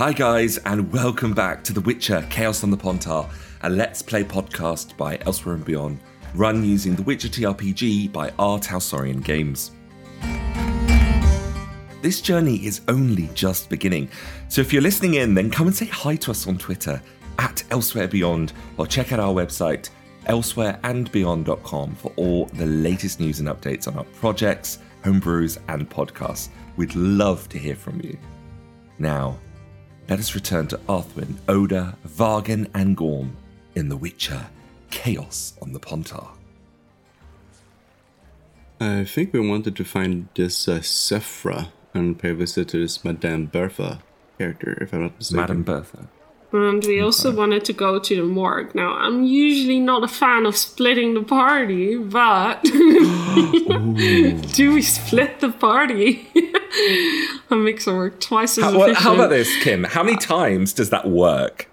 Hi, guys, and welcome back to The Witcher Chaos on the Pontar, a Let's Play podcast by Elsewhere and Beyond, run using The Witcher TRPG by R. Talsorian Games. This journey is only just beginning, so if you're listening in, then come and say hi to us on Twitter at Elsewhere Beyond, or check out our website, elsewhereandbeyond.com, for all the latest news and updates on our projects, homebrews, and podcasts. We'd love to hear from you. Now, let us return to Arthwin, Oda, Vargan, and Gorm in The Witcher Chaos on the Pontar. I think we wanted to find this uh, Sephra and pay a visit to this Madame Bertha character, if I'm not mistaken. Madame Bertha. And we also wanted to go to the morgue. Now, I'm usually not a fan of splitting the party, but do we split the party? that makes it work twice as How, well, how about this, Kim? How many times does that work?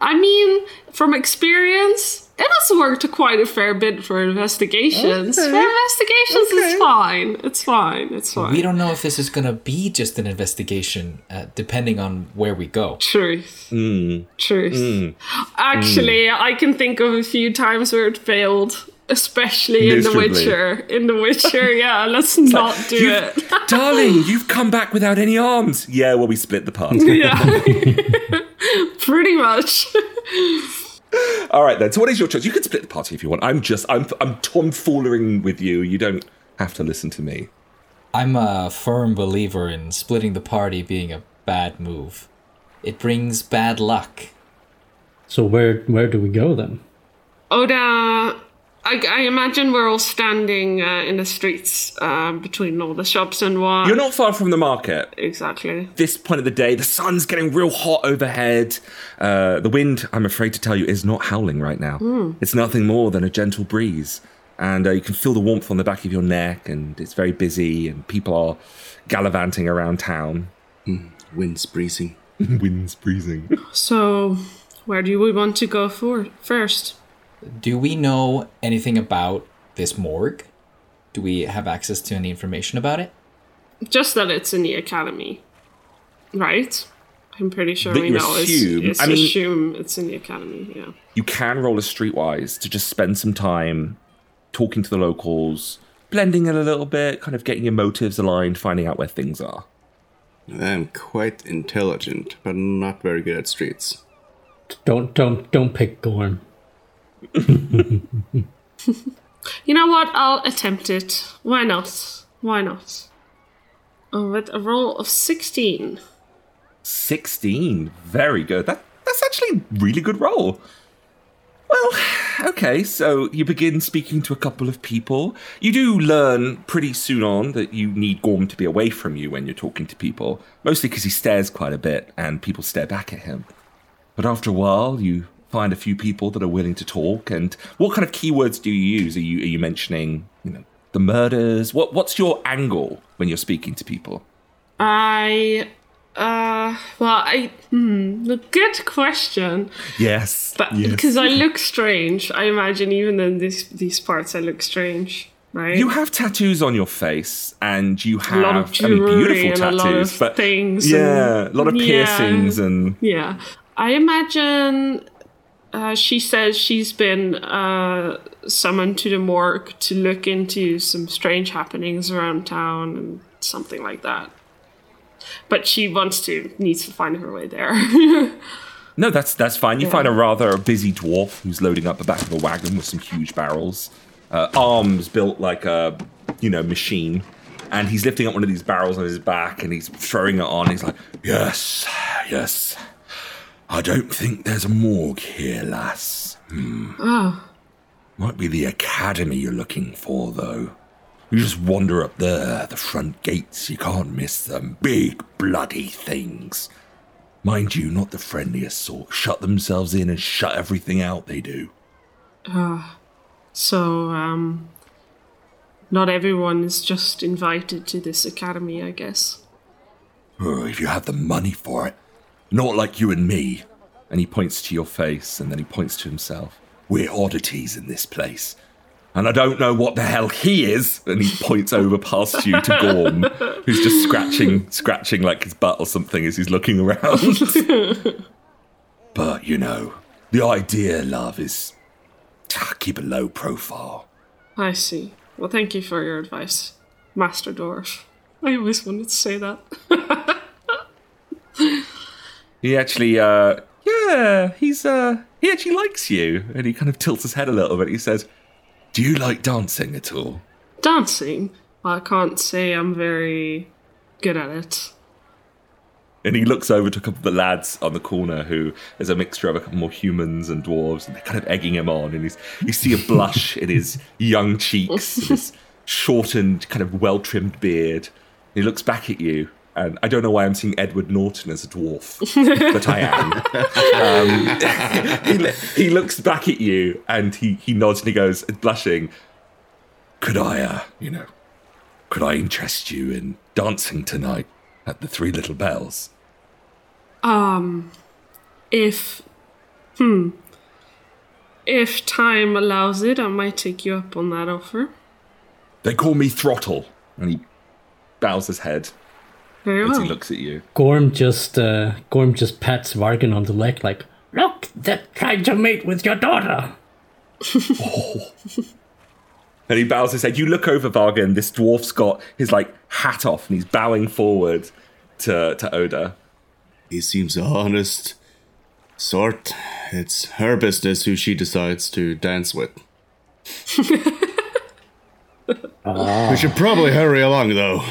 I mean, from experience, it has worked quite a fair bit for investigations. For investigations, it's fine. It's fine. It's fine. We don't know if this is gonna be just an investigation, uh, depending on where we go. Truth. Mm. Truth. Actually, I can think of a few times where it failed, especially in The Miserably. Witcher. In The Witcher, yeah, let's not do You've- it. Darling, you've come back without any arms. Yeah, well, we split the party. yeah. Pretty much. All right, then. So, what is your choice? You can split the party if you want. I'm just, I'm, I'm tomfoolering with you. You don't have to listen to me. I'm a firm believer in splitting the party being a bad move. It brings bad luck. So where where do we go then? Oda, I, I imagine we're all standing uh, in the streets uh, between all the shops and what. You're not far from the market. Exactly. This point of the day, the sun's getting real hot overhead. Uh, the wind, I'm afraid to tell you, is not howling right now. It's nothing more than a gentle breeze. And uh, you can feel the warmth on the back of your neck, and it's very busy, and people are gallivanting around town. Wind's breezing. Wind's breezing. So, where do we want to go for first? Do we know anything about this morgue? Do we have access to any information about it? Just that it's in the academy, right? I'm pretty sure That we you know assume- it's, it's I mean- assume it's in the academy. Yeah. you can roll a streetwise to just spend some time talking to the locals, blending in a little bit, kind of getting your motives aligned, finding out where things are. I'm quite intelligent, but not very good at streets. Don't don't don't pick Gorm. You know what? I'll attempt it. Why not? Why not? Oh, with a roll of sixteen. 16. Very good. That that's actually a really good roll. Well, okay, so you begin speaking to a couple of people. You do learn pretty soon on that you need Gorm to be away from you when you're talking to people, mostly because he stares quite a bit and people stare back at him. But after a while, you find a few people that are willing to talk. And what kind of keywords do you use? Are you are you mentioning, you know, the murders? What what's your angle when you're speaking to people? I. Uh, well, I. Hmm, good question. Yes. But yes. because I look strange, I imagine even in these these parts, I look strange, right? You have tattoos on your face, and you have a lot of I mean, beautiful and a tattoos, lot of but things yeah, and- a lot of yeah. piercings and Yeah. I imagine uh, she says she's been uh, summoned to the morgue to look into some strange happenings around town and something like that. But she wants to, needs to find her way there. no, that's that's fine. You Yeah. find a rather busy dwarf who's loading up the back of a wagon with some huge barrels, uh, arms built like a you know machine, and he's lifting up one of these barrels on his back and he's throwing it on. He's like, "Yes, yes, I don't think there's a morgue here, lass. oh, Might be the academy you're looking for, though. You just wander up there, the front gates, you can't miss them. Big, bloody things. Mind you, not the friendliest sort. Shut themselves in and shut everything out, they do. Ah so, um, not everyone is just invited to this academy, I guess. Oh, if you have the money for it. Not like you and me. And he points to your face, and then he points to himself. We're oddities in this place. And I don't know what the hell he is. And he points over past you to Gorm, who's just scratching, scratching like his butt or something as he's looking around. but, you know, the idea, love, is keep a low profile. I see. Well, thank you for your advice, Master Dwarf. I always wanted to say that. He actually, uh, yeah, he's, uh, he actually likes you. And he kind of tilts his head a little bit. He says, Do you like dancing at all? Dancing? I can't say I'm very good at it. And he looks over to a couple of the lads on the corner who is a mixture of a couple more humans and dwarves, and they're kind of egging him on. And he's, you see a blush in his young cheeks, his shortened, kind of well trimmed beard. He looks back at you, and I don't know why I'm seeing Edward Norton as a dwarf, but I am. Um, he, he looks back at you, and he, he nods and he goes, blushing, Could I, uh, you know, could I interest you in dancing tonight at the Three Little Bells? Um, if, hmm, if time allows it, I might take you up on that offer. They call me Throttle. And he bows his head Very as well. he looks at you. Gorm just uh, Gorm just pats Vargan on the leg like, look, they're trying to mate with your daughter. And he bows his head. You look over Vargan. This dwarf's got his like hat off and he's bowing forward to, to Oda. He seems a honest sort. It's her business who she decides to dance with. We should probably hurry along, though.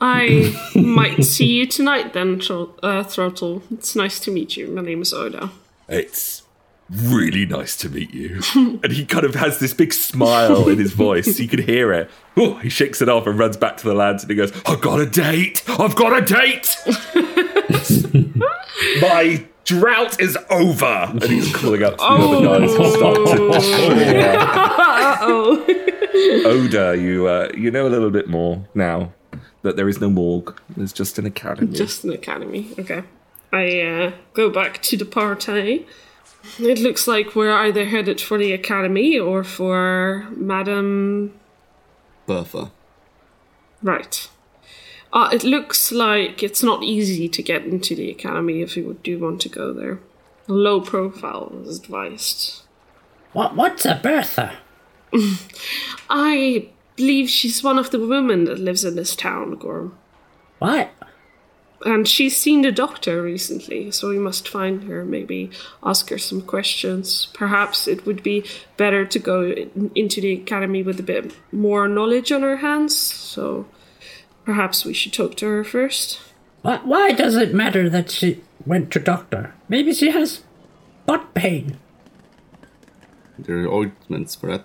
I might see you tonight then, uh, Throttle. It's nice to meet you. My name is Oda. It's really nice to meet you. and he kind of has this big smile in his voice. You can hear it. Oh, he shakes it off and runs back to the lads and he goes, I've got a date! I've got a date! My drought is over! And he's calling out to the other guys who start to Oda, you uh, you know a little bit more now that there is no morgue. There's just an academy. Just an academy. Okay. I uh, go back to the party. It looks like we're either headed for the academy or for Madame. Bertha. Right. Uh, it looks like it's not easy to get into the academy if you do want to go there. Low profile is advised. What what's a Bertha? I believe she's one of the women that lives in this town, Gorm. What? And she's seen the doctor recently, so we must find her, maybe ask her some questions. Perhaps it would be better to go in- into the academy with a bit more knowledge on her hands, so perhaps we should talk to her first. Why, why does it matter that she went to doctor? Maybe she has butt pain. There are ointments for that.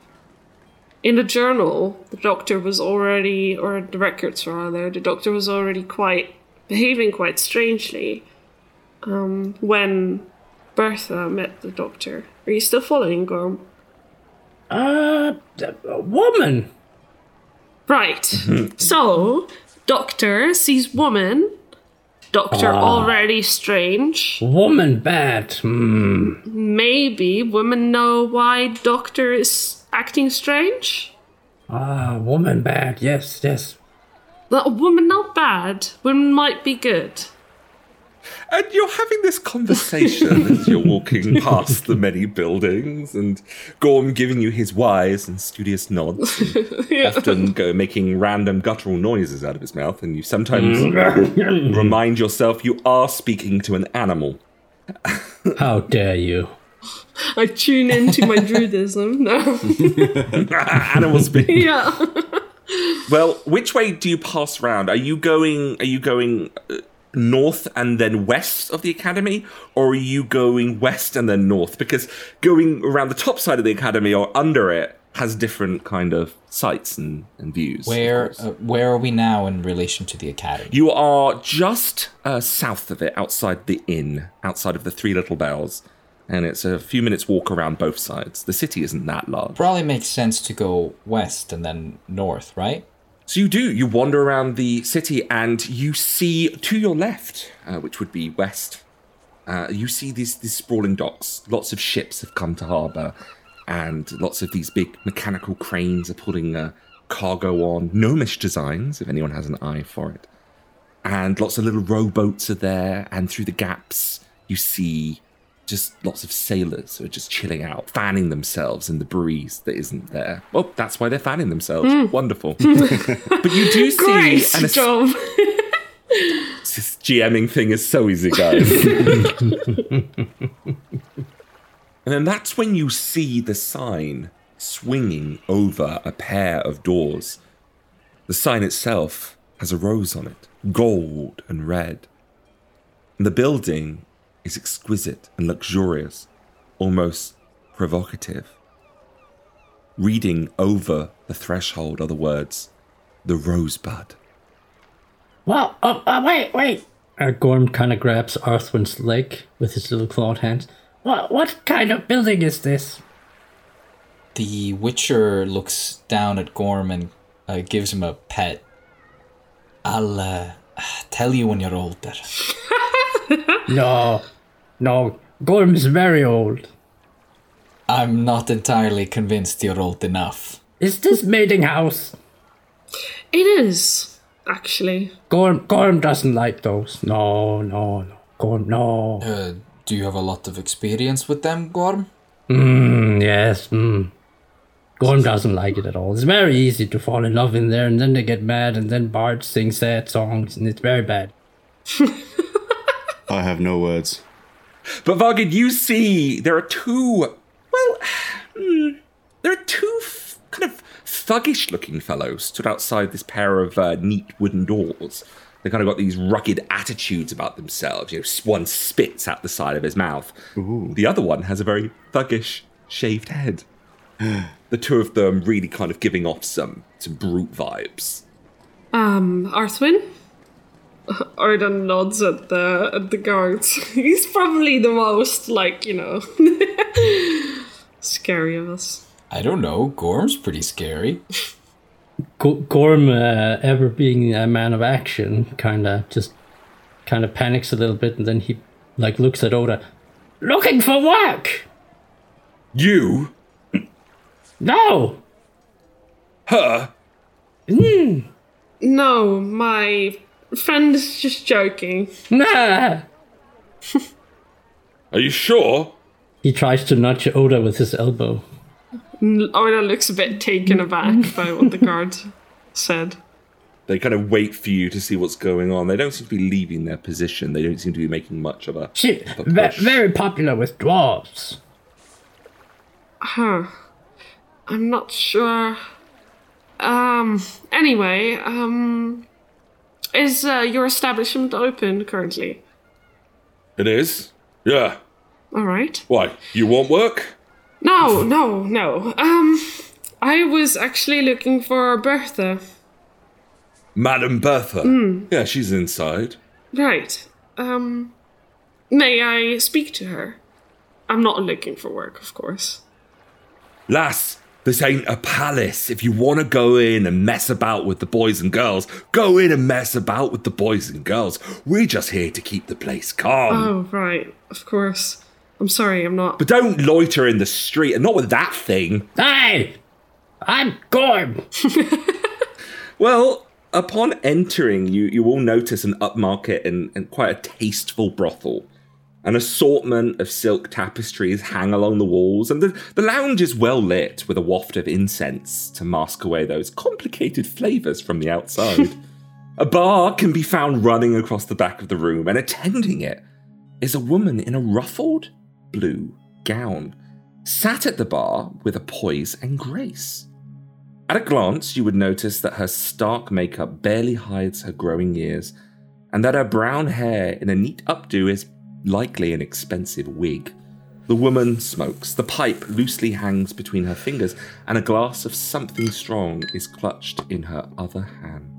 In the journal, the doctor was already, or the records rather, the doctor was already quite behaving quite strangely um, when Bertha met the doctor. Are you still following, Gorm? Uh, a woman. Right. so, doctor sees woman. Doctor already strange. Woman bad. Hmm. Maybe women know why doctor is acting strange. Ah, woman bad. Yes, yes. That woman not bad. Women might be good. And you're having this conversation as you're walking past the many buildings, and Gorm giving you his wise and studious nods, and often go making random guttural noises out of his mouth, and you sometimes remind yourself you are speaking to an animal. How dare you? I tune into my druidism now. animal speak. yeah. Well, which way do you pass round? Are you going? Are you going uh, north and then west of the academy, or are you going west and then north? Because going around the top side of the academy or under it has different kind of sights and, and views. Where uh, where are we now in relation to the academy? You are just uh, south of it, outside the inn, outside of the Three Little Bells, and it's a few minutes walk around both sides. The city isn't that large. Probably makes sense to go west and then north, right? So you do. You wander around the city and you see to your left, uh, which would be west, uh, you see these, these sprawling docks. Lots of ships have come to harbour. and lots of these big mechanical cranes are putting uh, cargo on. Gnomish designs, if anyone has an eye for it. And lots of little rowboats are there, and through the gaps, you see just lots of sailors who are just chilling out, fanning themselves in the breeze that isn't there. Well, that's why they're fanning themselves. Hmm. Wonderful. but you do see Great an job. this GMing thing is so easy, guys. and then that's when you see the sign swinging over a pair of doors. The sign itself has a rose on it, gold and red. And the building is exquisite and luxurious, almost provocative. Reading over the threshold are the words, the rosebud. Well, uh, uh, wait, wait. Uh, Gorm kind of grabs Arthwin's leg with his little clawed hands. What, what kind of building is this? The Witcher looks down at Gorm and uh, gives him a pet. I'll uh, tell you when you're older. No, no, Gorm's very old. I'm not entirely convinced you're old enough. Is this mating house? It is, actually. Gorm, Gorm doesn't like those. No, no, no. Gorm, no. Uh, do you have a lot of experience with them, Gorm? Mm, yes, mm. Gorm doesn't like it at all. It's very easy to fall in love in there, and then they get mad, and then Bart sings sad songs, and it's very bad. I have no words. But Vargid, you see, there are two. Well, hmm, there are two f- kind of thuggish-looking fellows stood outside this pair of uh, neat wooden doors. They kind of got these rugged attitudes about themselves. You know, one spits out the side of his mouth. The other one has a very thuggish, shaved head. the two of them really kind of giving off some some brute vibes. Um, Arthwin? Arden nods at the at the guards. He's probably the most like, you know scary of us. I don't know. Gorm's pretty scary. Go- Gorm, uh, ever being a man of action, kind of just kind of panics a little bit, and then he like looks at Oda. Looking for work? You, No. her, No, my friend is just joking. Nah. are you sure? He tries to nudge Oda with his elbow. Oda looks a bit taken aback by what the guard said. They kind of wait for you to see what's going on. They don't seem to be leaving their position. They don't seem to be making much of a. She of a push. very popular with dwarves. Huh. I'm not sure. Um, anyway, um, is uh, your establishment open currently? It is? Yeah. Alright. Why? You want work? No, no, no. Um, I was actually looking for Bertha. Madam Bertha. Yeah, she's inside. Right. Um, may I speak to her? I'm not looking for work, of course. Lass, this ain't a palace. If you want to go in and mess about with the boys and girls, go in and mess about with the boys and girls. We're just here to keep the place calm. Oh, right. Of course. I'm sorry, I'm not. But don't loiter in the street, and not with that thing. Hey, I'm Gorm. Well, upon entering, you, you will notice an upmarket and, and quite a tasteful brothel. An assortment of silk tapestries hang along the walls, and the, the lounge is well lit with a waft of incense to mask away those complicated flavours from the outside. a bar can be found running across the back of the room, and attending it is a woman in a ruffled blue gown, sat at the bar with a poise and grace. At a glance, you would notice that her stark makeup barely hides her growing years, and that her brown hair in a neat updo is likely an expensive wig. The woman smokes, the pipe loosely hangs between her fingers, and a glass of something strong is clutched in her other hand.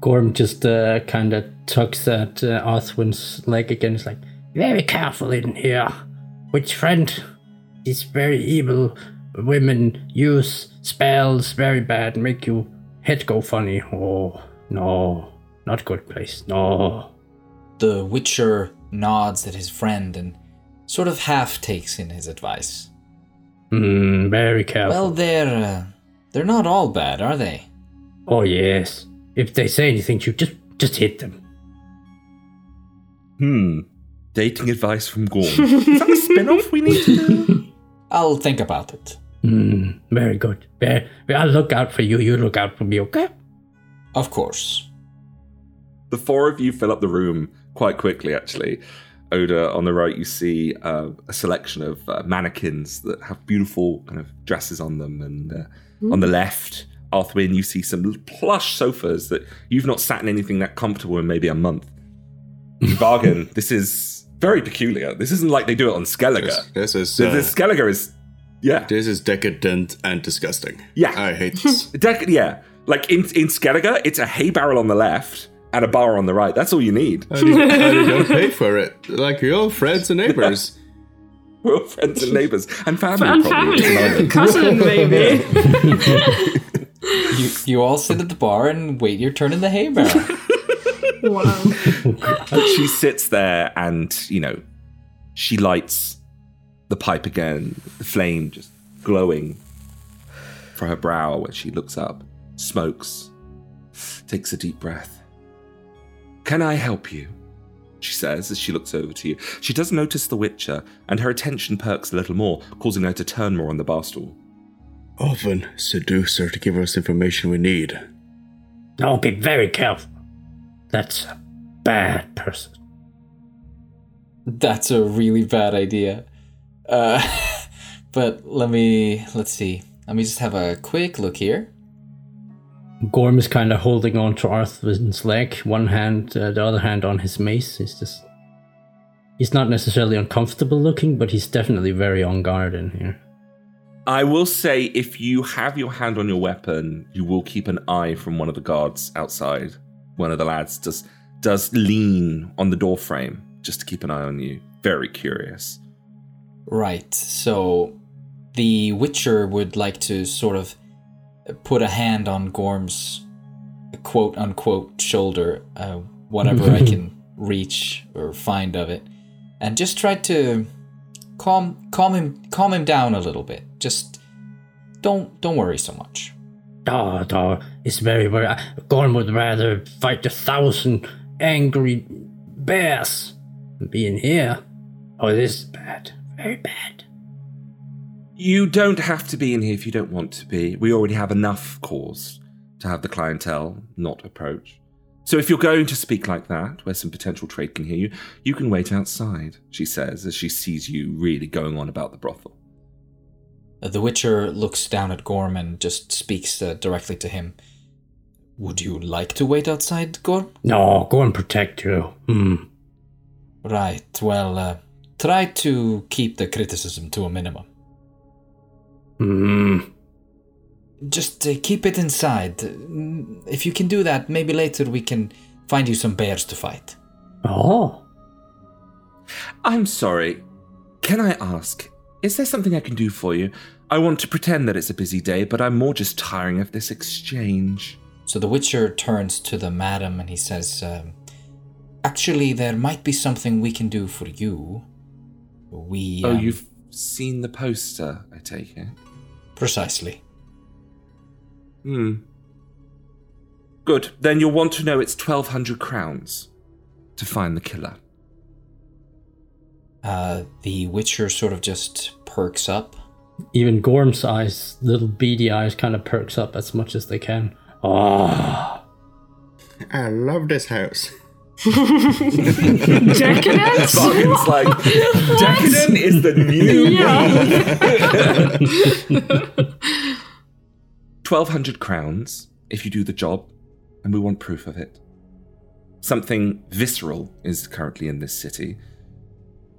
Gorm just uh, kind of tugs at uh, Arthwin's leg again. He's like, very careful in here. Which friend, these very evil women use spells very bad, make you head go funny. Oh, no, not good place. No. The Witcher nods at his friend and sort of half takes in his advice. Hmm, very careful. Well, they're uh, they're not all bad, are they? oh yes. If they say anything, to you just just hit them. Hmm. Dating advice from Gorm. Is that a spin off we need to do? I'll think about it. Hmm, very good. Very, I'll look out for you. You look out for me, okay? Of course. The four of you fill up the room quite quickly, actually. Oda, on the right, you see uh, a selection of uh, mannequins that have beautiful kind of dresses on them. And uh, on the left, Arthwin, you see some plush sofas that you've not sat in anything that comfortable in maybe a month. Vargan, this is very peculiar. This isn't like they do it on Skellige. This is The, uh, Skellige is, yeah. this is decadent and disgusting. Yeah. I hate this. Dec- yeah. Like in, in Skellige, it's a hay barrel on the left and a bar on the right. That's all you need. How do you, how do you don't pay for it? Like you're friends and neighbors. We're all friends and neighbors and family. And probably. family, cousin maybe. You you all sit at the bar and wait your turn in the hay barrel. wow. she sits there and, you know, she lights the pipe again, the flame just glowing for her brow when she looks up, smokes, takes a deep breath. Can I help you? She says as she looks over to you. She does notice the Witcher, and her attention perks a little more, causing her to turn more on the bar stool. Often seduce her to give us information we need. Now be very careful. That's a bad person. That's a really bad idea. Uh, but let me let's see. Let me just have a quick look here. Gorm is kind of holding on to Arthwin's leg, one hand, uh, the other hand on his mace. He's just. He's not necessarily uncomfortable looking, but he's definitely very on guard in here. I will say, if you have your hand on your weapon, you will keep an eye from one of the guards outside. One of the lads does does lean on the door frame just to keep an eye on you. Very curious. Right. So the Witcher would like to sort of put a hand on Gorm's quote unquote shoulder, uh, whatever I can reach or find of it, and just try to calm calm him calm him down a little bit. Just don't don't worry so much. Oh, no, it's very, very. Gorm would rather fight a thousand angry bears than be in here. Oh, this is bad. Very bad. You don't have to be in here if you don't want to be. We already have enough cause to have the clientele not approach. So if you're going to speak like that, where some potential trade can hear you, you can wait outside, she says as she sees you really going on about the brothel. Uh, The Witcher looks down at Gorm and just speaks uh, directly to him. Would you like to wait outside, Gorm? No, go and protect you. Hmm. Right. Well, uh, try to keep the criticism to a minimum. Hmm. Just uh, keep it inside. Mm, If you can do that, maybe later we can find you some bears to fight. Oh. I'm sorry. Can I ask, is there something I can do for you? I want to pretend that it's a busy day, but I'm more just tiring of this exchange. So the Witcher turns to the madam and he says, um, Actually, there might be something we can do for you. We. Oh, um, you've seen the poster, I take it. Precisely. Hmm. Good. Then you'll want to know it's 1200 crowns to find the killer. Uh, the Witcher sort of just perks up. Even Gorm's eyes, little beady eyes, kind of perks up as much as they can. Oh. I love this house. Decadence? Vargan's like, decadent is the new Yeah. 1200 crowns if you do the job, and we want proof of it. Something visceral is currently in this city,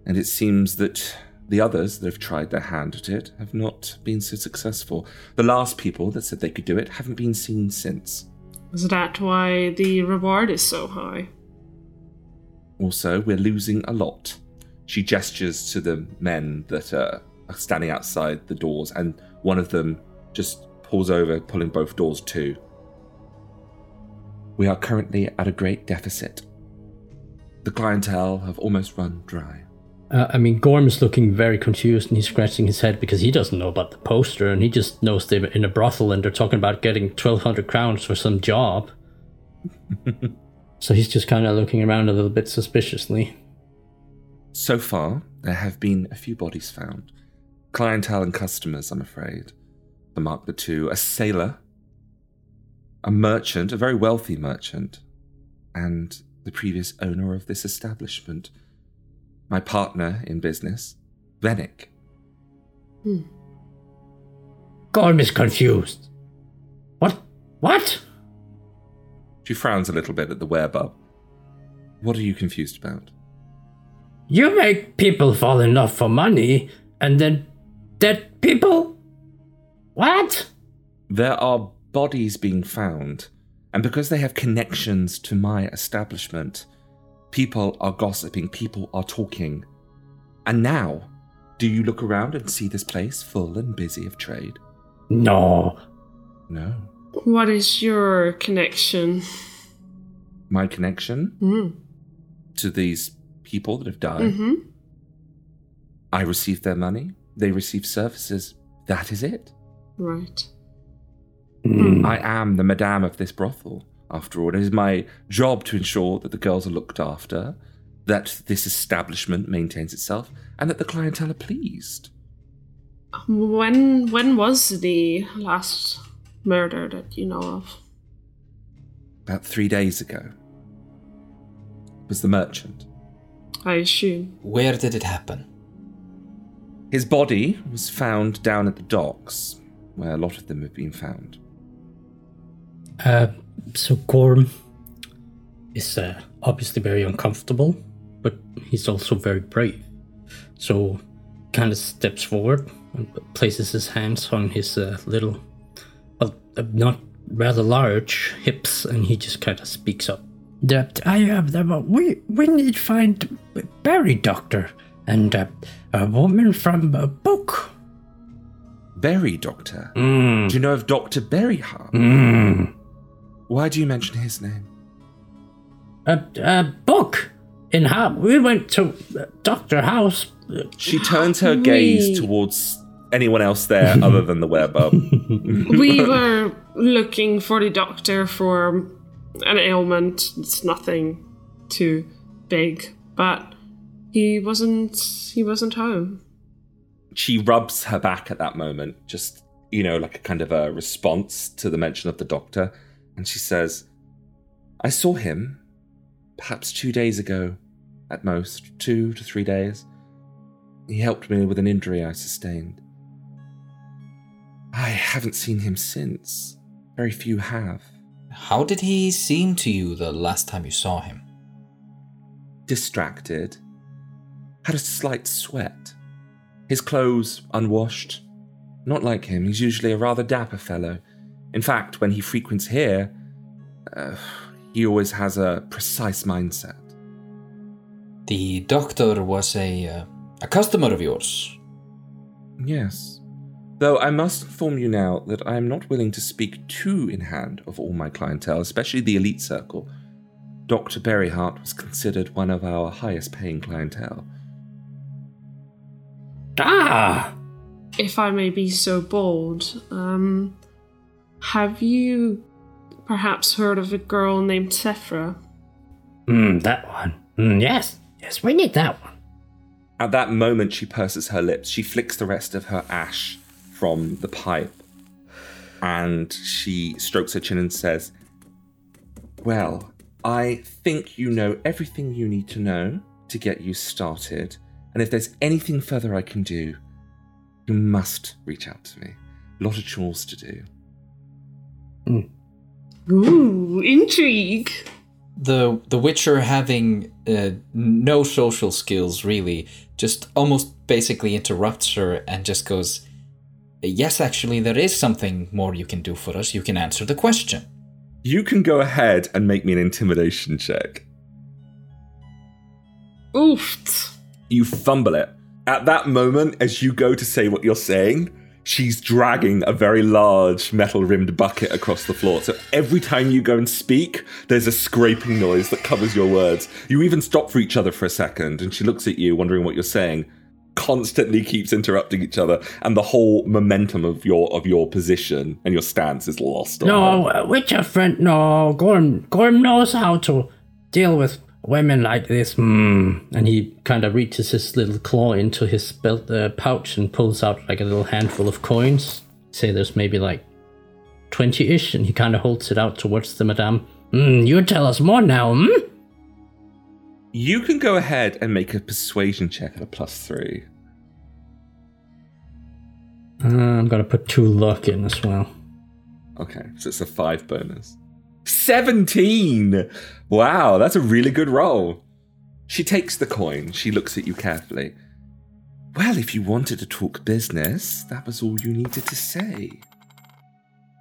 and it seems that the others that have tried their hand at it have not been so successful. The last people that said they could do it haven't been seen since. Is that why the reward is so high? Also, we're losing a lot. She gestures to the men that uh, are standing outside the doors, and one of them just pulls over, pulling both doors to. We are currently at a great deficit. The clientele have almost run dry. Uh, I mean, Gorm is looking very confused and he's scratching his head because he doesn't know about the poster and he just knows they're in a brothel and they're talking about getting 1200 crowns for some job. so he's just kind of looking around a little bit suspiciously. So far, there have been a few bodies found. Clientele and customers, I'm afraid. The Mark the Two, a sailor, a merchant, a very wealthy merchant, and the previous owner of this establishment. My partner in business, Venick. Hmm. Gorm is confused. What? What? She frowns a little bit at the werebbubb. What are you confused about? You make people fall in love for money and then dead people? What? There are bodies being found, and because they have connections to my establishment, people are gossiping, people are talking. And now, do you look around and see this place full and busy of trade? No. No. What is your connection? My connection Mm. to these people that have died, hmm I receive their money, they receive services. That is it. Right. Hmm. I am the madame of this brothel. After all, it is my job to ensure that the girls are looked after, that this establishment maintains itself, and that the clientele are pleased. When when was the last murder that you know of? About three days ago was the merchant. I assume. Where did it happen? His body was found down at the docks, where a lot of them have been found. Uh, so Gorm is uh, obviously very uncomfortable, but he's also very brave. So, kind of steps forward and places his hands on his uh, little, well, uh, not rather large hips, and he just kind of speaks up. That I have them. We we need to find Barry Doctor and uh, a woman from a book. Berry Doctor. Mm. Do you know of Dr. Berryheart? Mm. Why do you mention his name? A, a book in how we went to uh, Doctor House. She turns her gaze We- towards anyone else there other than the werebbubb. we were looking for the doctor for an ailment. It's nothing too big, but he wasn't. He wasn't home. she rubs her back at that moment, just, you know, like a kind of a response to the mention of the doctor. And she says, I saw him perhaps two days ago, at most, two to three days. He helped me with an injury I sustained. I haven't seen him since. Very few have. How did he seem to you the last time you saw him? Distracted. Had a slight sweat. His clothes unwashed. Not like him, he's usually a rather dapper fellow. In fact, when he frequents here, uh, he always has a precise mindset. The doctor was a uh, a customer of yours. Yes. Though I must inform you now that I am not willing to speak too in hand of all my clientele, especially the elite circle. Dr. Berryhart was considered one of our highest paying clientele. Ah, If I may be so bold, um, have you perhaps heard of a girl named Sephra? mm, that one. Mm, yes, yes, we need that one. At that moment, she purses her lips. She flicks the rest of her ash from the pipe. And she strokes her chin and says, Well, I think you know everything you need to know to get you started. And if there's anything further I can do, you must reach out to me. A lot of chores to do. Ooh, intrigue! The the Witcher having uh, no social skills really, just almost basically interrupts her and just goes, "Yes, actually, there is something more you can do for us. You can answer the question." You can go ahead and make me an intimidation check. Oofed. you fumble it. At that moment, as you go to say what you're saying, she's dragging a very large metal rimmed bucket across the floor. So every time you go and speak, there's a scraping noise that covers your words. You even stop for each other for a second, and she looks at you, wondering what you're saying. Constantly keeps interrupting each other, and the whole momentum of your of your position and your stance is lost. Her. No, uh, Witcher friend, no. Gorm, Gorm knows how to deal with women like this. Hmm. And he kind of reaches his little claw into his belt uh, pouch and pulls out like a little handful of coins. Say there's maybe like 20 ish, and he kind of holds it out towards the madame. Hmm, you tell us more now, hmm? You can go ahead and make a persuasion check at a plus three. Uh, I'm gonna put two luck in as well. Okay, so it's a five bonus. 17! Wow, that's a really good roll. She takes the coin. She looks at you carefully. Well, if you wanted to talk business, that was all you needed to say.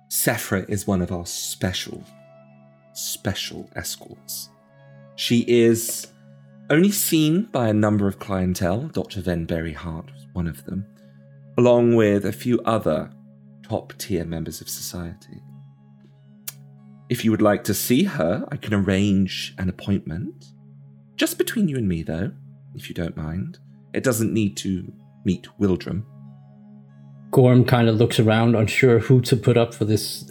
Sephra is one of our special, special escorts. She is only seen by a number of clientele. Dr. Venberry Hart was one of them, along with a few other top tier members of society. If you would like to see her, I can arrange an appointment. Just between you and me, though, if you don't mind. It doesn't need to meet Wildrum. Gorm kind of looks around, unsure who to put up for this.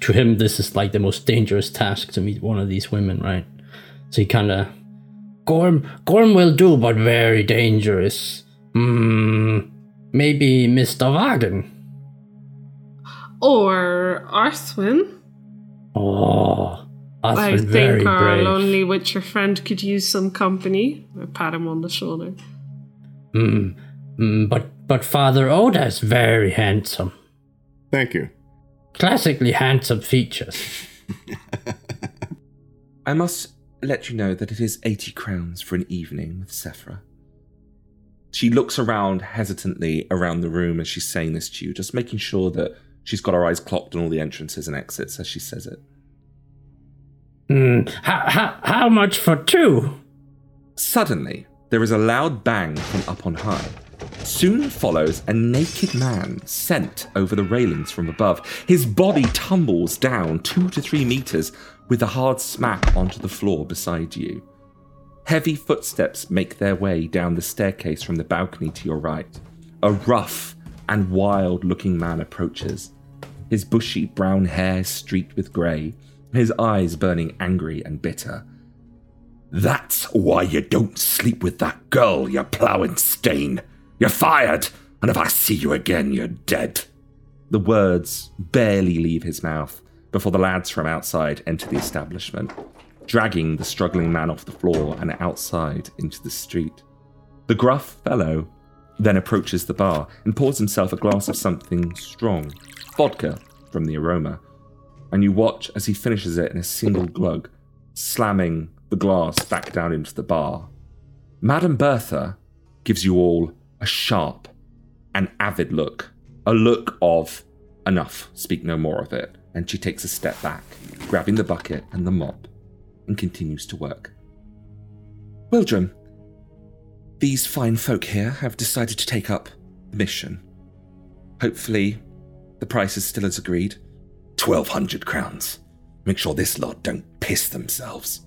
To him, this is like the most dangerous task to meet one of these women, right? So he kind of. Gorm, Gorm will do, but very dangerous. Hmm. Maybe Mr. Wagen. Or Arthwin. Oh, that's I been think very our brave. lonely witcher friend could use some company. I pat him on the shoulder. Hmm. Hmm, but but Father Oda is very handsome. Thank you. Classically handsome features. I must let you know that it is 80 crowns for an evening with Sephra. She looks around hesitantly around the room as she's saying this to you, just making sure that she's got her eyes clocked on all the entrances and exits as she says it. Hmm. How, how, how much for two? Suddenly, there is a loud bang from up on high. Soon follows a naked man sent over the railings from above. His body tumbles down two to three meters with a hard smack onto the floor beside you. Heavy footsteps make their way down the staircase from the balcony to your right. A rough and wild looking man approaches. His bushy brown hair streaked with grey, his eyes burning angry and bitter. That's why you don't sleep with that girl, you ploughing stain. You're fired, and if I see you again, you're dead. The words barely leave his mouth before the lads from outside enter the establishment, dragging the struggling man off the floor and outside into the street. The gruff fellow then approaches the bar and pours himself a glass of something strong, vodka from the aroma, and you watch as he finishes it in a single glug, slamming the glass back down into the bar. Madame Bertha gives you all a sharp and avid look, a look of enough, speak no more of it, and she takes a step back, grabbing the bucket and the mop, and continues to work. Wildrum, these fine folk here have decided to take up the mission. Hopefully, the price is still as agreed. Twelve hundred crowns. Make sure this lot don't piss themselves.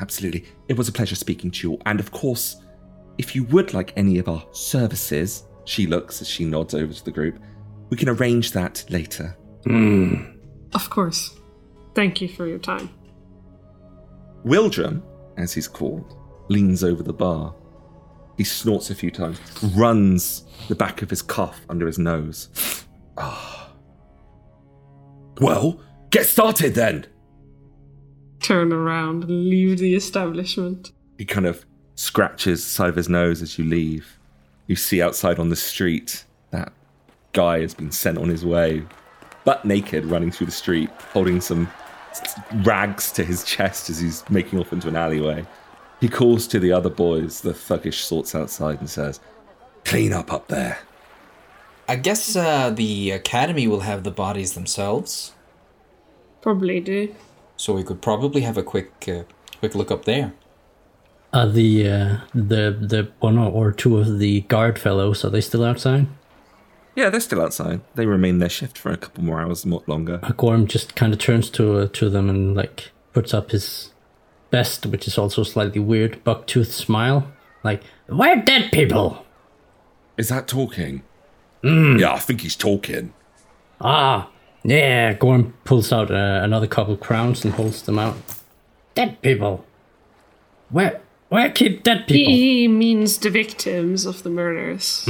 Absolutely. It was a pleasure speaking to you. And of course, if you would like any of our services, she looks as she nods over to the group, we can arrange that later. Hmm. Of course. Thank you for your time. Wildrum, as he's called, leans over the bar. He snorts a few times, runs the back of his cuff under his nose. Ah. Well, get started then! Turn around and leave the establishment. He kind of scratches the side of his nose as you leave. You see outside on the street that guy has been sent on his way, butt naked, running through the street, holding some rags to his chest as he's making off into an alleyway. He calls to the other boys, the thuggish sorts outside, and says, Clean up up there. I guess uh, the academy will have the bodies themselves, Probably do. so we could probably have a quick, uh, quick look up there. Are the uh, the the one or two of the guard fellows are they still outside? Yeah, they're still outside. They remain their shift for a couple more hours more longer. Gorm just kind of turns to uh, to them and like puts up his best, which is also slightly weird, bucktooth smile. Like, we're dead people. Is that talking? Yeah, I think he's talking. Ah, yeah. Gorm pulls out uh, another couple crowns and holds them out. Dead people. Where where keep dead people? He means the victims of the murders.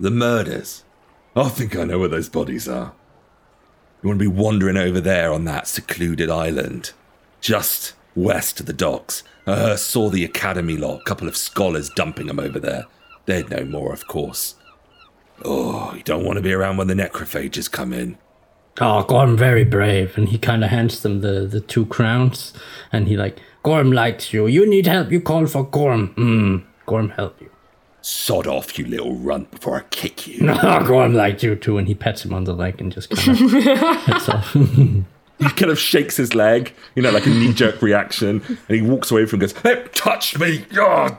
The murders. I think I know where those bodies are. You want to be wandering over there on that secluded island, just west of the docks. I saw the academy lot, a couple of scholars dumping them over there. They'd know more, of course. Oh, you don't want to be around when the necrophages come in. Oh, Gorm very brave, and he kind of hands them the the two crowns, and he like Gorm likes you. You need help. You call for Gorm. Hmm. Gorm help you. Sod off, you little runt, before I kick you. Oh, Gorm liked you too, and he pats him on the leg and just kind of heads off. He kind of shakes his leg, you know, like a knee jerk reaction, and he walks away from him and goes, Hey, touch me! Oh,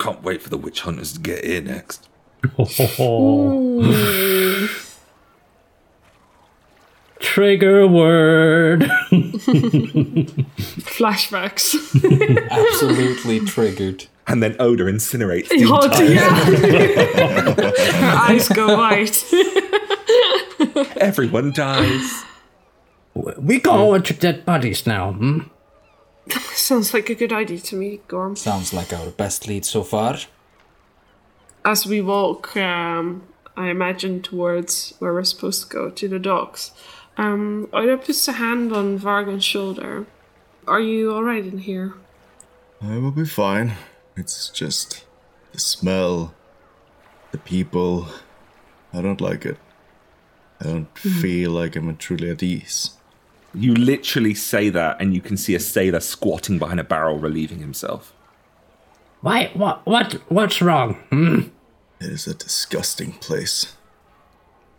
can't wait for the witch hunters to get here next. Trigger word. Flashbacks. Absolutely triggered. And then Oda incinerates the Oh, entire yeah. Her eyes go white. Everyone dies. we go over to dead bodies now. Hmm? Sounds like a good idea to me, Gorm. Sounds like our best lead so far. As we walk, um, I imagine towards where we're supposed to go, to the docks, um, Oda puts a hand on Vargan's shoulder. Are you alright in here? I will be fine. It's just the smell, the people. I don't like it. I don't feel like I'm truly at ease. You literally say that, and you can see a sailor squatting behind a barrel, relieving himself. Why? What? What? What's wrong? Hmm? It is a disgusting place.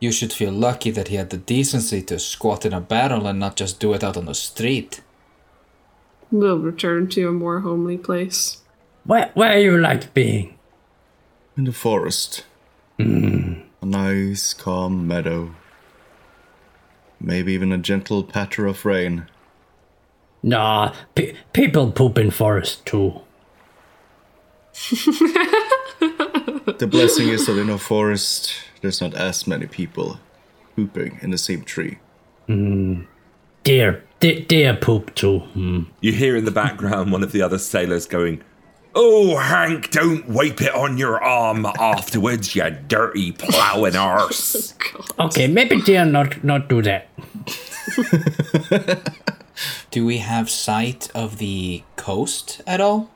You should feel lucky that he had the decency to squat in a barrel and not just do it out on the street. We'll return to a more homely place. Where? Where you like being? In the forest. A nice, calm meadow. Maybe even a gentle patter of rain. Nah, pe- people poop in forest too. The blessing is that in a forest, there's not as many people pooping in the same tree. Deer, de- deer poop too. Hmm. You hear in the background one of the other sailors going, Oh, Hank, don't wipe it on your arm afterwards, you dirty ploughing oh, arse. Okay, maybe deer not not do that. Do we have sight of the coast at all?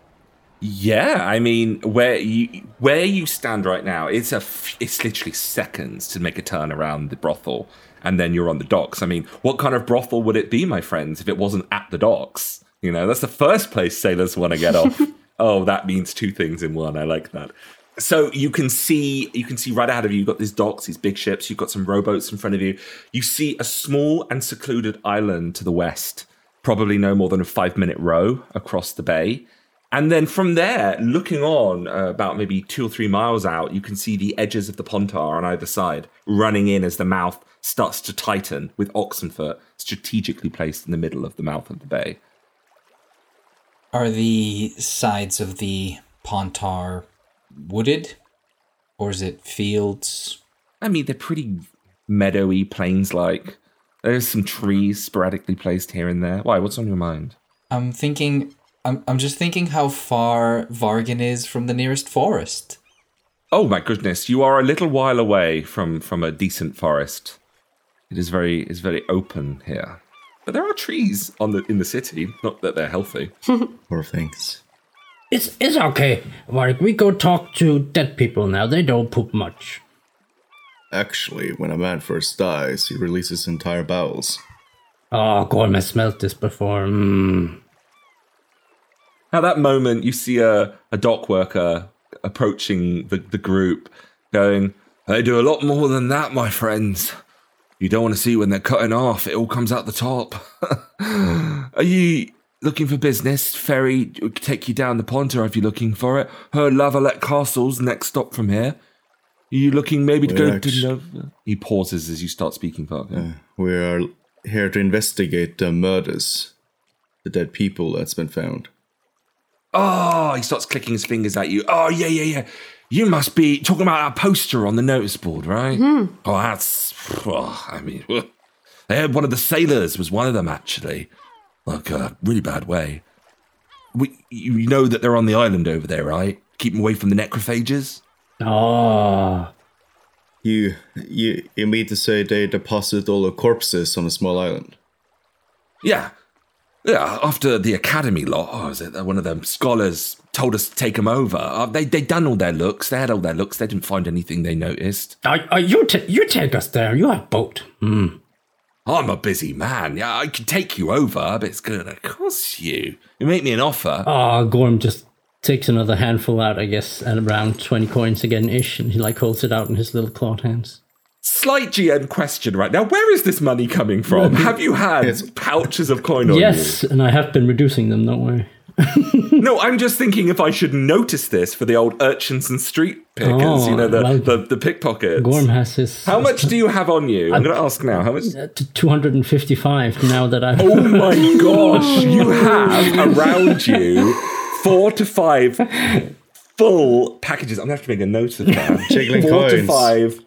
Yeah, I mean, where you where you stand right now, it's a f- it's literally seconds to make a turn around the brothel, and then you're on the docks. I mean, what kind of brothel would it be, my friends, if it wasn't at the docks? You know, that's the first place sailors want to get off. oh, that means two things in one. I like that. So you can see you can see right ahead of you. You've got these docks, these big ships. You've got some rowboats in front of you. You see a small and secluded island to the west, probably no more than a five minute row across the bay. And then from there, looking on uh, about maybe two or three miles out, you can see the edges of the Pontar on either side running in as the mouth starts to tighten, with Oxenfurt strategically placed in the middle of the mouth of the bay. Are the sides of the Pontar wooded? Or is it fields? I mean, they're pretty meadowy, plains like. There's some trees sporadically placed here and there. Why? What's on your mind? I'm thinking. I'm, I'm just thinking how far Vargan is from the nearest forest. Oh my goodness, you are a little while away from from a decent forest. It is very is very open here. But there are trees on the in the city, not that they're healthy. Poor things. It's it's okay. Warwick, we go talk to dead people now. They don't poop much. Actually, when a man first dies, he releases entire bowels. Oh, Gorm has smelt this before. Mm. At that moment, you see a, a dock worker approaching the, the group, going, They do a lot more than that, my friends. You don't want to see when they're cutting off, it all comes out the top. Are you looking for business? Ferry will take you down the Pontar if you're looking for it. Her La Valette Castle's next stop from here. Are you looking maybe to Well, go actu- to Nova? He pauses as you start speaking, Vargan. We are here to investigate the murders, the dead people that's been found. Oh, he starts clicking his fingers at you. Oh, yeah, yeah, yeah. You must be talking about our poster on the notice board, right? Hmm. Oh, that's. Oh, I mean, they had one of the sailors was one of them actually, like a really bad way. We, you know that they're on the island over there, right? Keep them away from the necrophages. Oh, You, you, you mean to say they deposit all the corpses on a small island? Yeah. Yeah, after the academy lot, oh, is it uh, one of them scholars told us to take them over? Uh, they they done all their looks. They had all their looks. They didn't find anything they noticed. uh, uh, you ta- you take us there. You have boat. Hmm. I'm a busy man. Yeah, I can take you over, but it's gonna cost you. You make me an offer. Oh, Gorm just takes another handful out, I guess, at around twenty coins again ish, and he like holds it out in his little clawed hands. Slight GM question right now. Where is this money coming from? Have you had pouches of coin on yes, and I have been reducing them. Don't worry. you? No, I'm just thinking if I should notice this for the old urchins and street pickers. Oh, you know the, well, the the pickpockets. Gorm has his How much do you have on you? I'm going to uh, ask now. How much? Uh, two hundred and fifty-five now that I've. Oh my gosh, you have around you four to five full packages. I'm gonna have to make a note of that. Jiggling four to five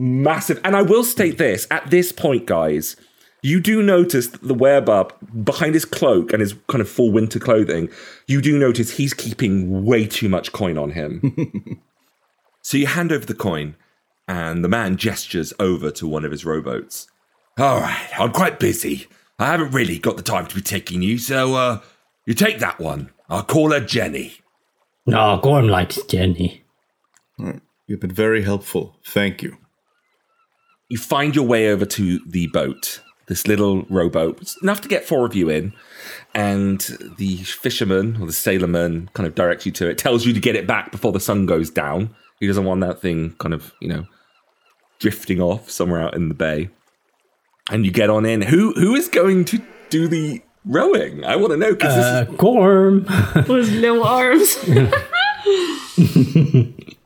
massive. And I will state this at this point, guys. You do notice that the werebbubb behind his cloak and his kind of full winter clothing. You do notice he's keeping way too much coin on him. so you hand over the coin, and the man gestures over to one of his rowboats. All right, I'm quite busy. I haven't really got the time to be taking you, so uh, you take that one. I'll call her Jenny. No, Gorm likes Jenny. You've been very helpful. Thank you. You find your way over to the boat, this little rowboat. It's enough to get four of you in, and the fisherman or the sailorman kind of directs you to it, tells you to get it back before the sun goes down. He doesn't want that thing kind of, you know, drifting off somewhere out in the bay. And you get on in. Who who is going to do the rowing? I want to know because Uh, Gorm. With little arms.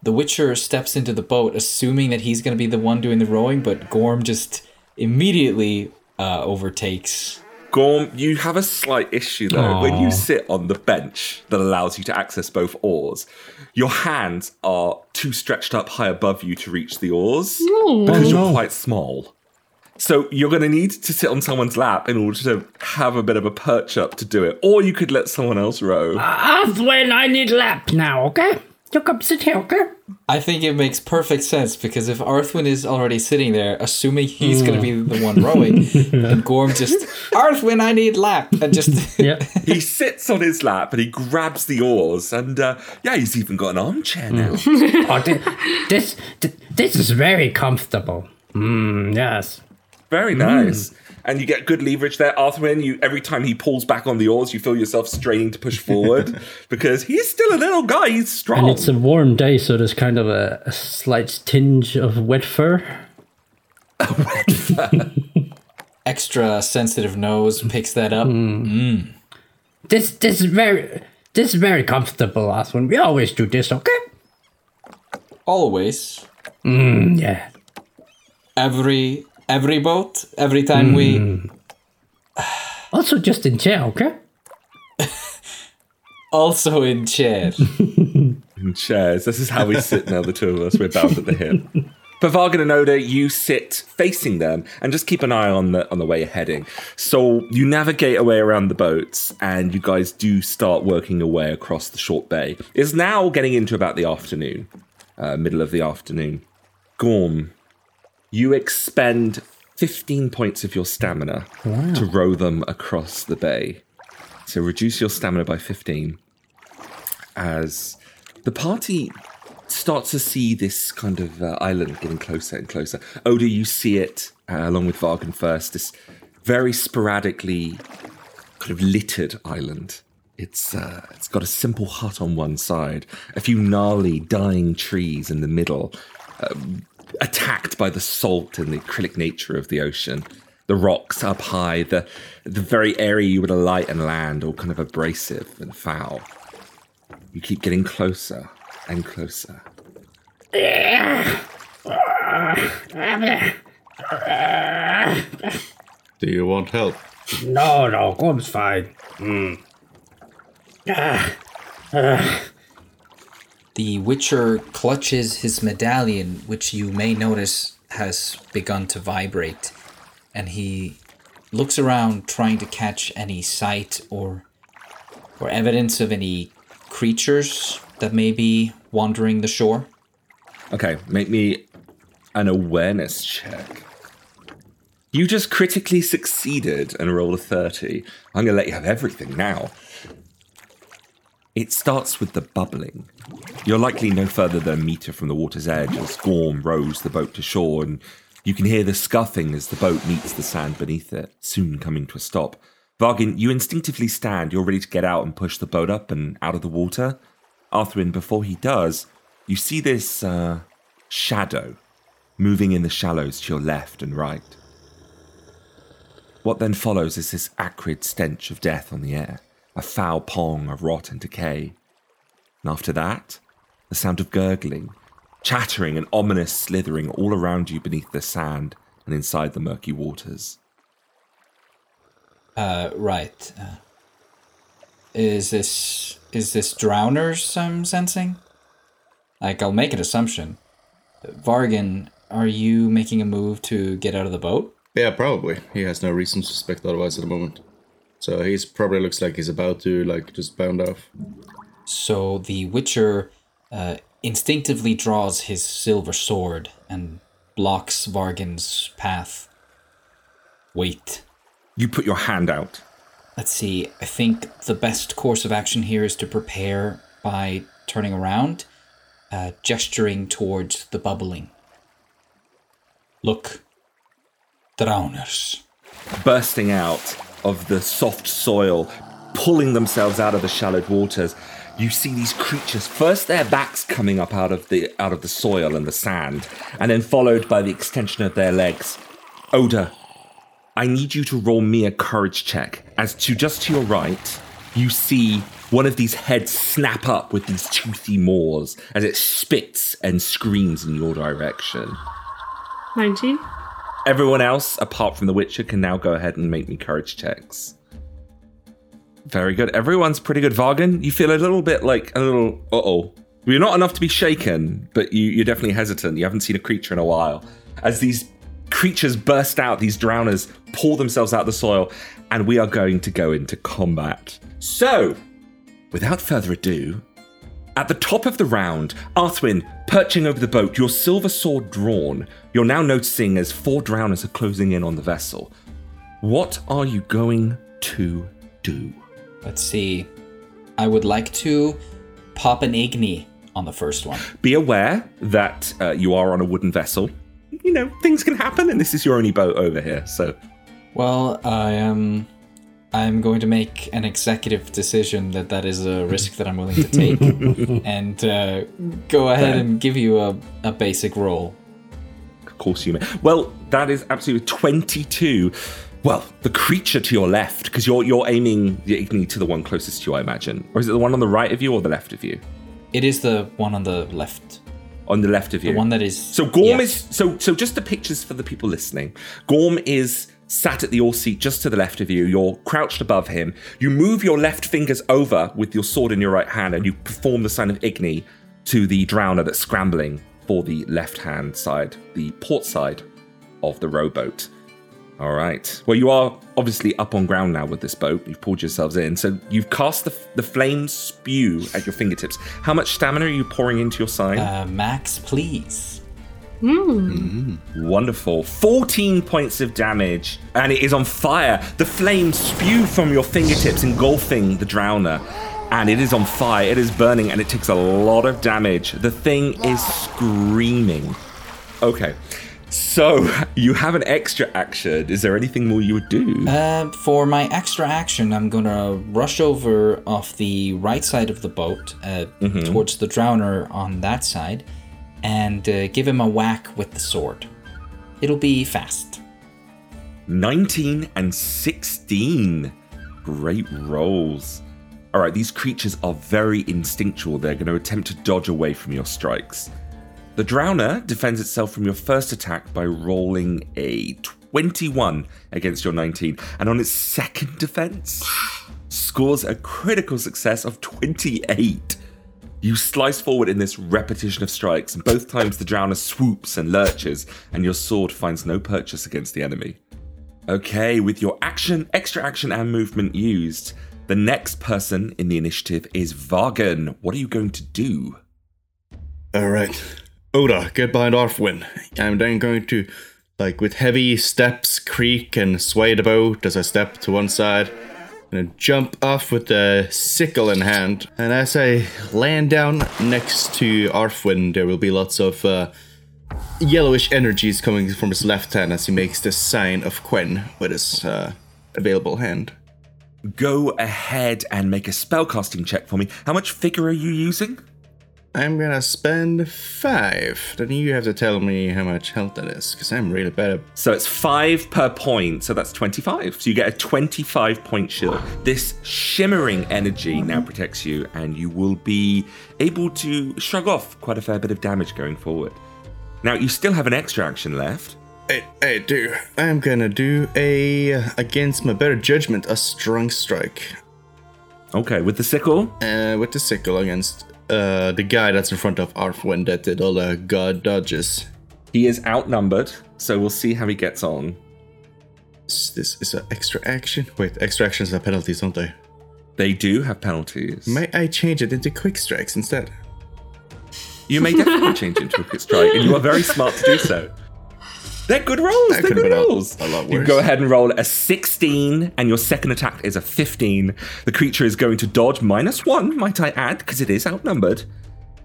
The Witcher steps into the boat, assuming that he's going to be the one doing the rowing, but Gorm just immediately uh, overtakes. Gorm, you have a slight issue though. When you sit on the bench that allows you to access both oars, your hands are too stretched up high above you to reach the oars because you're quite small. So you're going to need to sit on someone's lap in order to have a bit of a perch up to do it, or you could let someone else row. That's when I need lap now, okay? You come sit here. I think it makes perfect sense because if Arthwin is already sitting there, assuming he's going to be the one rowing, and Gorm just, Arthwin, I need lap, and just Yeah. he sits on his lap and he grabs the oars, and uh, yeah, he's even got an armchair now. oh, thi- this, this is very comfortable. Mm, yes. Very nice. And you get good leverage there. Arthwin, you every time he pulls back on the oars, you feel yourself straining to push forward because he's still a little guy. He's strong. And it's a warm day, so there's kind of a, a slight tinge of wet fur. wet fur. extra sensitive nose picks that up. This, this is very, this is very comfortable, Aswin. We always do this, okay? Always. Mm, yeah. Every every boat, every time we Also, just in chair, okay? also in chair. in chairs. This is how we sit now, the two of us. We're bound at the hip. But Vargan and Oda, you sit facing them and just keep an eye on the on the way you're heading. So you navigate away around the boats, and you guys do start working your way across the short bay. It's now getting into about the afternoon, uh, middle of the afternoon. Gorm, you expend 15 points of your stamina to row them across the bay. So reduce your stamina by 15 as the party starts to see this kind of uh, island getting closer and closer. Oda, you see it uh, along with Vargan first, this very sporadically kind of littered island. It's uh, it's got a simple hut on one side, a few gnarly dying trees in the middle, um, attacked by the salt and the acrylic nature of the ocean. The rocks up high, the the very area you would alight and land, all kind of abrasive and foul. You keep getting closer and closer. Do you want help? No, no, Gorm's fine. Hmm. The Witcher clutches his medallion, which you may notice has begun to vibrate, and he looks around trying to catch any sight or or evidence of any creatures that may be wandering the shore. Okay, make me an awareness check. You just critically succeeded and rolled a 30. I'm going to let you have everything now. It starts with the bubbling. You're likely no further than a meter from the water's edge as Gorm rows the boat to shore, and you can hear the scuffing as the boat meets the sand beneath it, soon coming to a stop. Vargan, you instinctively stand, you're ready to get out and push the boat up and out of the water. Arthwin, before he does, you see this uh, shadow moving in the shallows to your left and right. What then follows is this acrid stench of death on the air, a foul pong of rot and decay. And after that, the sound of gurgling, chattering and ominous slithering all around you beneath the sand and inside the murky waters. Uh, right. Uh, is this is this drowners I'm sensing? Like, I'll make an assumption. Vargan, are you making a move to get out of the boat? Yeah, probably. He has no reason to suspect otherwise at the moment. So he's probably looks like he's about to like just bound off. So the Witcher uh, instinctively draws his silver sword and blocks Vargan's path. Wait. You put your hand out. Let's see. I think the best course of action here is to prepare by turning around, uh, gesturing towards the bubbling. Look, drowners. bursting out of the soft soil, pulling themselves out of the shallowed waters. You see these creatures, first their backs coming up out of the out of the soil and the sand, and then followed by the extension of their legs. Oda, I need you to roll me a courage check. As to just to your right, you see one of these heads snap up with these toothy maws as it spits and screams in your direction. 19. Everyone else, apart from the Witcher, can now go ahead and make me courage checks. Very good. Everyone's pretty good. Vargan, you feel a little bit like a little uh oh. You're not enough to be shaken, but you, you're definitely hesitant. You haven't seen a creature in a while. As these creatures burst out, these drowners pull themselves out of the soil, and we are going to go into combat. So, without further ado, at the top of the round, Arthwin perching over the boat, your silver sword drawn, you're now noticing as four drowners are closing in on the vessel. What are you going to do? Let's see. I would like to pop an Igni on the first one. Be aware that uh, you are on a wooden vessel. You know, things can happen, and this is your only boat over here, so. Well, I am. I'm going to make an executive decision that that is a risk that I'm willing to take, and uh, go ahead and give you a, a basic roll. Of course you may. Well, that is absolutely 22. Well, the creature to your left, because you're you're aiming the Igni to the one closest to you, I imagine. Or is it the one on the right of you or the left of you? It is the one on the left, On the left of you. the one that is. So Gorm Yeah. is so so just the pictures for the people listening. Gorm is sat at the oar seat just to the left of you. You're crouched above him. You move your left fingers over with your sword in your right hand and you perform the sign of Igni to the drowner that's scrambling for the left hand side, the port side of the rowboat. All right. Well, you are obviously up on ground now with this boat. You've pulled yourselves in. So you've cast the, the flame spew at your fingertips. How much stamina are you pouring into your sign? Uh, Max, please. Wonderful. 14 points of damage, and it is on fire. The flames spew from your fingertips, engulfing the drowner, and it is on fire. It is burning, and it takes a lot of damage. The thing is screaming. Okay. So, you have an extra action. Is there anything more you would do? Uh, for my extra action, I'm gonna rush over off the right side of the boat, uh, towards the drowner on that side, and uh, give him a whack with the sword. It'll be fast. 19 and 16. Great rolls. All right, these creatures are very instinctual. They're going to attempt to dodge away from your strikes. The Drowner defends itself from your first attack by rolling a 21 against your 19, and on its second defense, scores a critical success of 28. You slice forward in this repetition of strikes, and both times the Drowner swoops and lurches, and your sword finds no purchase against the enemy. Okay, with your action, extra action, and movement used, the next person in the initiative is Vargan. What are you going to do? All right. Oda, get behind Arthwin. I'm then going to, like, with heavy steps, creak and sway the boat as I step to one side. And jump off with the sickle in hand. And as I land down next to Arthwin, there will be lots of uh, yellowish energies coming from his left hand as he makes the sign of Quen with his uh, available hand. Go ahead and make a spellcasting check for me. How much figure are you using? I'm gonna spend five. Then you have to tell me how much health that is, because I'm really bad at. So it's five per point, so that's 25. So you get a 25 point shield. This shimmering energy now protects you, and you will be able to shrug off quite a fair bit of damage going forward. Now, you still have an extra action left. I, I do. I'm gonna do a against my better judgment a strong strike. Okay, with the sickle. Uh, with the sickle against uh the guy that's in front of Arthwin that did all the god dodges. He is outnumbered, so we'll see how he gets on. Is This is an extra action. Wait, extra actions are penalties, don't they? They do have penalties. May I change it into quick strikes instead? You may definitely change into a quick strike, and you are very smart to do so. They're good rolls. That They're good been a- rolls. a lot You go ahead and roll a 16, and your second attack is a 15. The creature is going to dodge minus one, might I add, because it is outnumbered.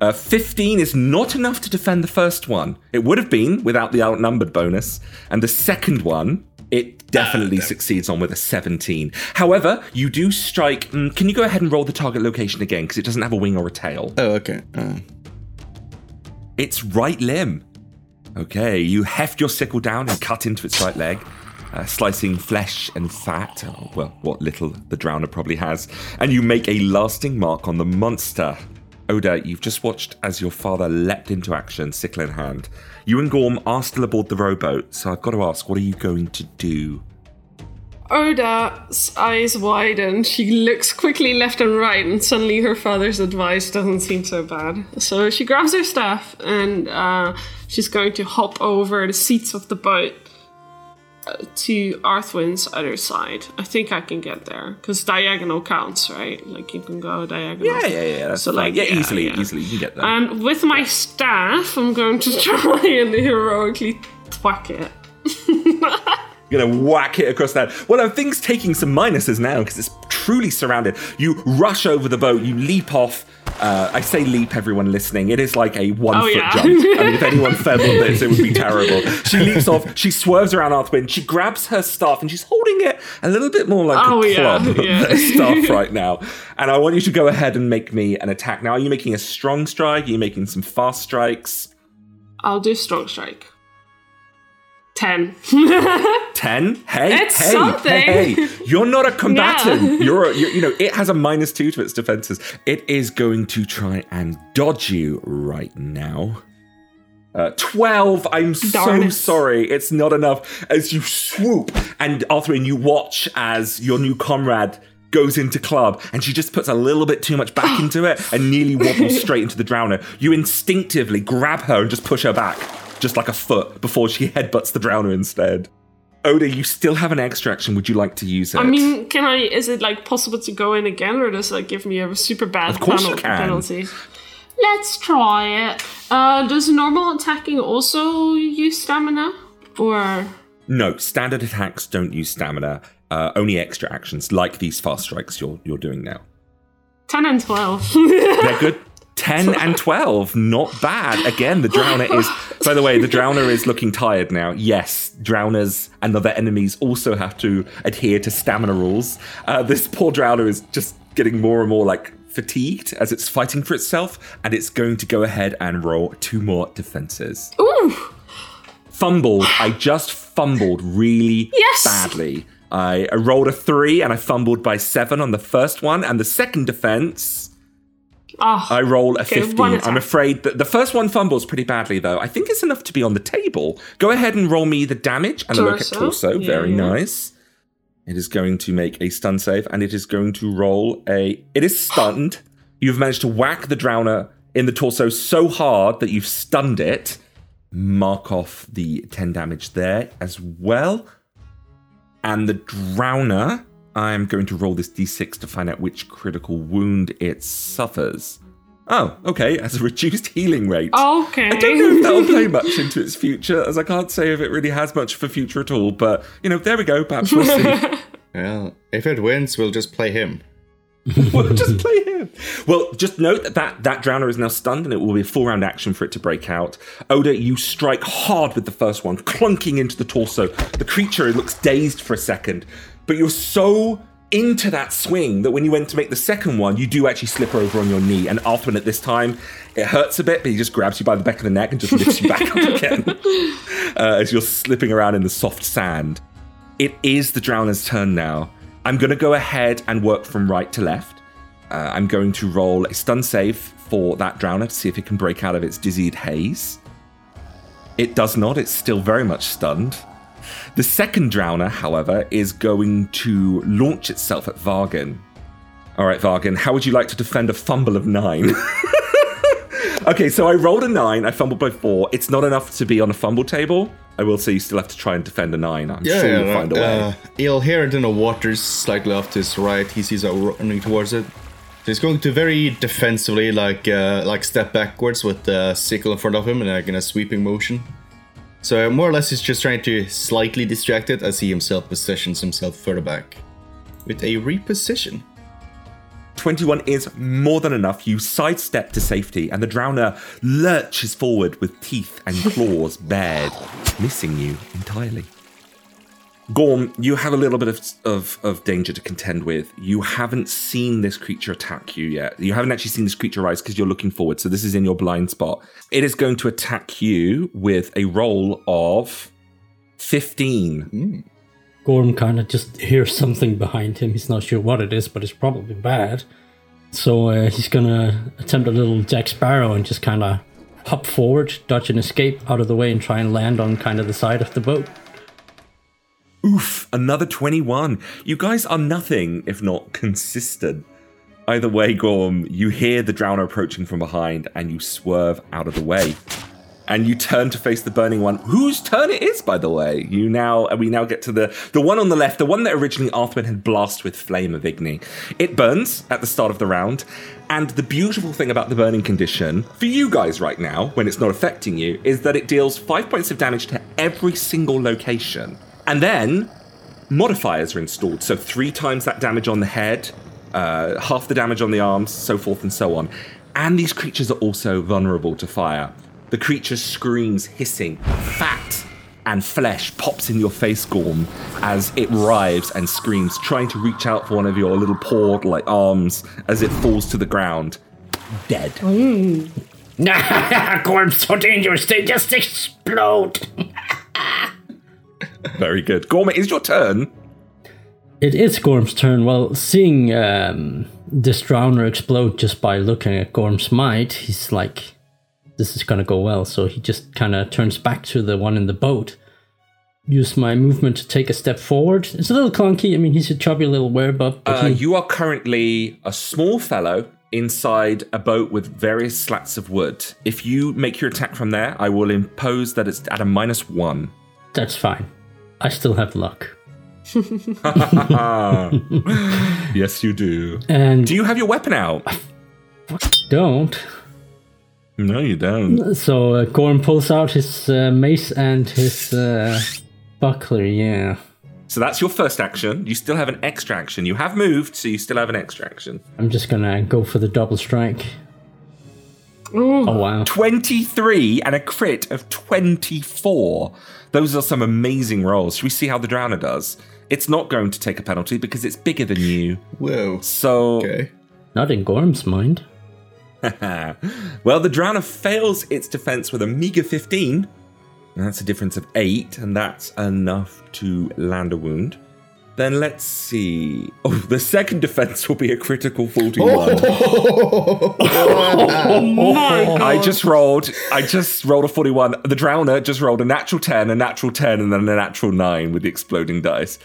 Uh, 15 is not enough to defend the first one. It would have been without the outnumbered bonus. And the second one, it definitely succeeds on with a 17. However, you do strike. mm, can you go ahead and roll the target location again? Because it doesn't have a wing or a tail. Oh, okay. Uh, Its right limb. Okay, you heft your sickle down and cut into its right leg, uh, slicing flesh and fat, oh, well, what little the drowner probably has, and you make a lasting mark on the monster. Oda, you've just watched as your father leapt into action, sickle in hand. You and Gorm are still aboard the rowboat, so I've got to ask, what are you going to do? Oda's eyes widen. She looks quickly left and right, and suddenly her father's advice doesn't seem so bad. So she grabs her staff and uh, she's going to hop over the seats of the boat uh, to Arthwin's other side. I think I can get there because diagonal counts, right? Like you can go diagonal. Yeah, yeah, yeah, that's So, like, yeah, yeah, easily, yeah. easily, you can get there. And with my staff, I'm going to try and heroically thwack it. You're gonna whack it across that. Well, no, things taking some minuses now because it's truly surrounded. You rush over the boat, you leap off. Uh, I say leap, everyone listening. It is like a one Oh, foot yeah. jump. I mean, if anyone feathered this, it would be terrible. She leaps off, she swerves around Arthwin, she grabs her staff, and she's holding it a little bit more like Oh, a yeah, club yeah. than a staff right now. And I want you to go ahead and make me an attack. Now, are you making a strong strike? Are you making some fast strikes? I'll do strong strike. Ten. 10 hey It's hey, something. hey hey. You're not a combatant. Yeah. you're, a, you're you know it has a minus two to its defenses. It is going to try and dodge you right now. Uh, 12 i'm Darn so it. sorry. It's not enough. As you swoop and Arthurine, you watch as your new comrade goes into club and she just puts a little bit too much back into it and nearly wobbles straight into the drowner. You instinctively grab her and just push her back just like a foot before she headbutts the drowner instead Oda, you still have an extra action. Would you like to use it? I mean, can I? Is it like possible to go in again, or does that give me a super bad Of course you can. penalty? Let's try it. Uh, does normal attacking also use stamina, or no, standard attacks don't use stamina. Uh, only extra actions, like these fast strikes you're you're doing now. ten and twelve? They're good. 10 and 12, not bad. Again, the drowner is, by the way, the drowner is looking tired now. Yes, drowners and other enemies also have to adhere to stamina rules. Uh, this poor drowner is just getting more and more like fatigued as it's fighting for itself, and it's going to go ahead and roll two more defenses. Ooh, fumbled. I just fumbled really Yes! badly. I, I rolled a three and I fumbled by seven on the first one, and the second defense Oh, I roll a Okay, 15. I'm afraid that the first one fumbles pretty badly, though. I think it's enough to be on the table. Go ahead and roll me the damage and a look at Torso. torso. Yeah, Very yeah. nice. It is going to make a stun save, and it is going to roll a. It is stunned. You've managed to whack the drowner in the torso so hard that you've stunned it. Mark off the 10 damage there as well. And the drowner, I'm going to roll this d6 to find out which critical wound it suffers. Oh, okay, it has a reduced healing rate. okay. I don't know if that'll play much into its future, as I can't say if it really has much for future at all. But you know, there we go. Perhaps we'll see. Well, if it wins, we'll just play him. Well, just play him. Well, just note that, that that drowner is now stunned, and it will be a full round action for it to break out. Oda, you strike hard with the first one, clunking into the torso. The creature looks dazed for a second, but you're so into that swing that when you went to make the second one, you do actually slip over on your knee. And Arthwin at this time, it hurts a bit, but he just grabs you by the back of the neck and just lifts you back up again uh, as you're slipping around in the soft sand. It is the drowner's turn now. I'm going to go ahead and work from right to left. Uh, I'm going to roll a stun save for that drowner to see if it can break out of its dizzied haze. It does not, it's still very much stunned. The second drowner, however, is going to launch itself at Vargan. All right, Vargan, how would you like to defend a fumble of nine? okay, so I rolled a nine, I fumbled by four. It's not enough to be on a fumble table. I will say you still have to try and defend a nine. I'm Yeah, sure yeah, you'll find a way. uh, He'll hear it in the waters slightly off to his right. He sees it running towards it. So he's going to very defensively, like uh, like step backwards with the sickle in front of him, and like in a sweeping motion. So more or less, he's just trying to slightly distract it as he himself positions himself further back with a reposition. 21 is more than enough. You sidestep to safety, and the drowner lurches forward with teeth and claws bared, missing you entirely. Gorm, you have a little bit of, of, of danger to contend with. You haven't seen this creature attack you yet. You haven't actually seen this creature rise because you're looking forward, so this is in your blind spot. It is going to attack you with a roll of 15. Gorm kind of just hears something behind him. He's not sure what it is, but it's probably bad. So uh, he's gonna attempt a little Jack Sparrow and just kind of hop forward, dodge and escape out of the way, and try and land on kind of the side of the boat. Oof, another 21. You guys are nothing if not consistent. Either way, Gorm, you hear the drowner approaching from behind and you swerve out of the way. And you turn to face the burning one, whose turn it is, by the way. You now uh, we now get to the the one on the left, the one that originally Arthur had blasted with Flame of Igni. It burns at the start of the round, and the beautiful thing about the burning condition for you guys right now, when it's not affecting you, is that it deals five points of damage to every single location. And then modifiers are installed. So three times that damage on the head, uh, half the damage on the arms, so forth and so on. And these creatures are also vulnerable to fire. The creature screams, hissing, fat and flesh pops in your face, Gorm, as it writhes and screams, trying to reach out for one of your little pawed like arms as it falls to the ground. Dead. Nah, Gorm's so dangerous, they just explode. Very good. Gorm, it is your turn. It is Gorm's turn. Well, seeing um, this drowner explode just by looking at Gorm's might, he's like, this is gonna go well. So he just kind of turns back to the one in the boat. Use my movement to take a step forward. It's a little clunky. I mean, he's a chubby little werebbubb, but Uh, he, you are currently a small fellow inside a boat with various slats of wood. If you make your attack from there, I will impose that it's at a minus one. that's fine. I still have luck. yes, you do. And Do you have your weapon out? don't. No, you don't. So uh, Gorm pulls out his uh, mace and his uh, buckler. Yeah. So that's your first action. You still have an extra action. You have moved, so you still have an extra action. I'm just gonna go for the double strike. Ooh. Oh wow. 23 and a crit of 24. Those are some amazing rolls. Should we see how the Drowner does? It's not going to take a penalty because it's bigger than you. Whoa. So Okay. Not in Gorm's mind. well, the Drowner fails its defense with a meager 15. That's a difference of 8, and that's enough to land a wound. Then let's see. Oh, the second defense will be a critical 41. Oh, oh my! I just rolled. I just rolled a 41. The drowner just rolled a natural 10, a natural 10, and then a natural 9 with the exploding dice.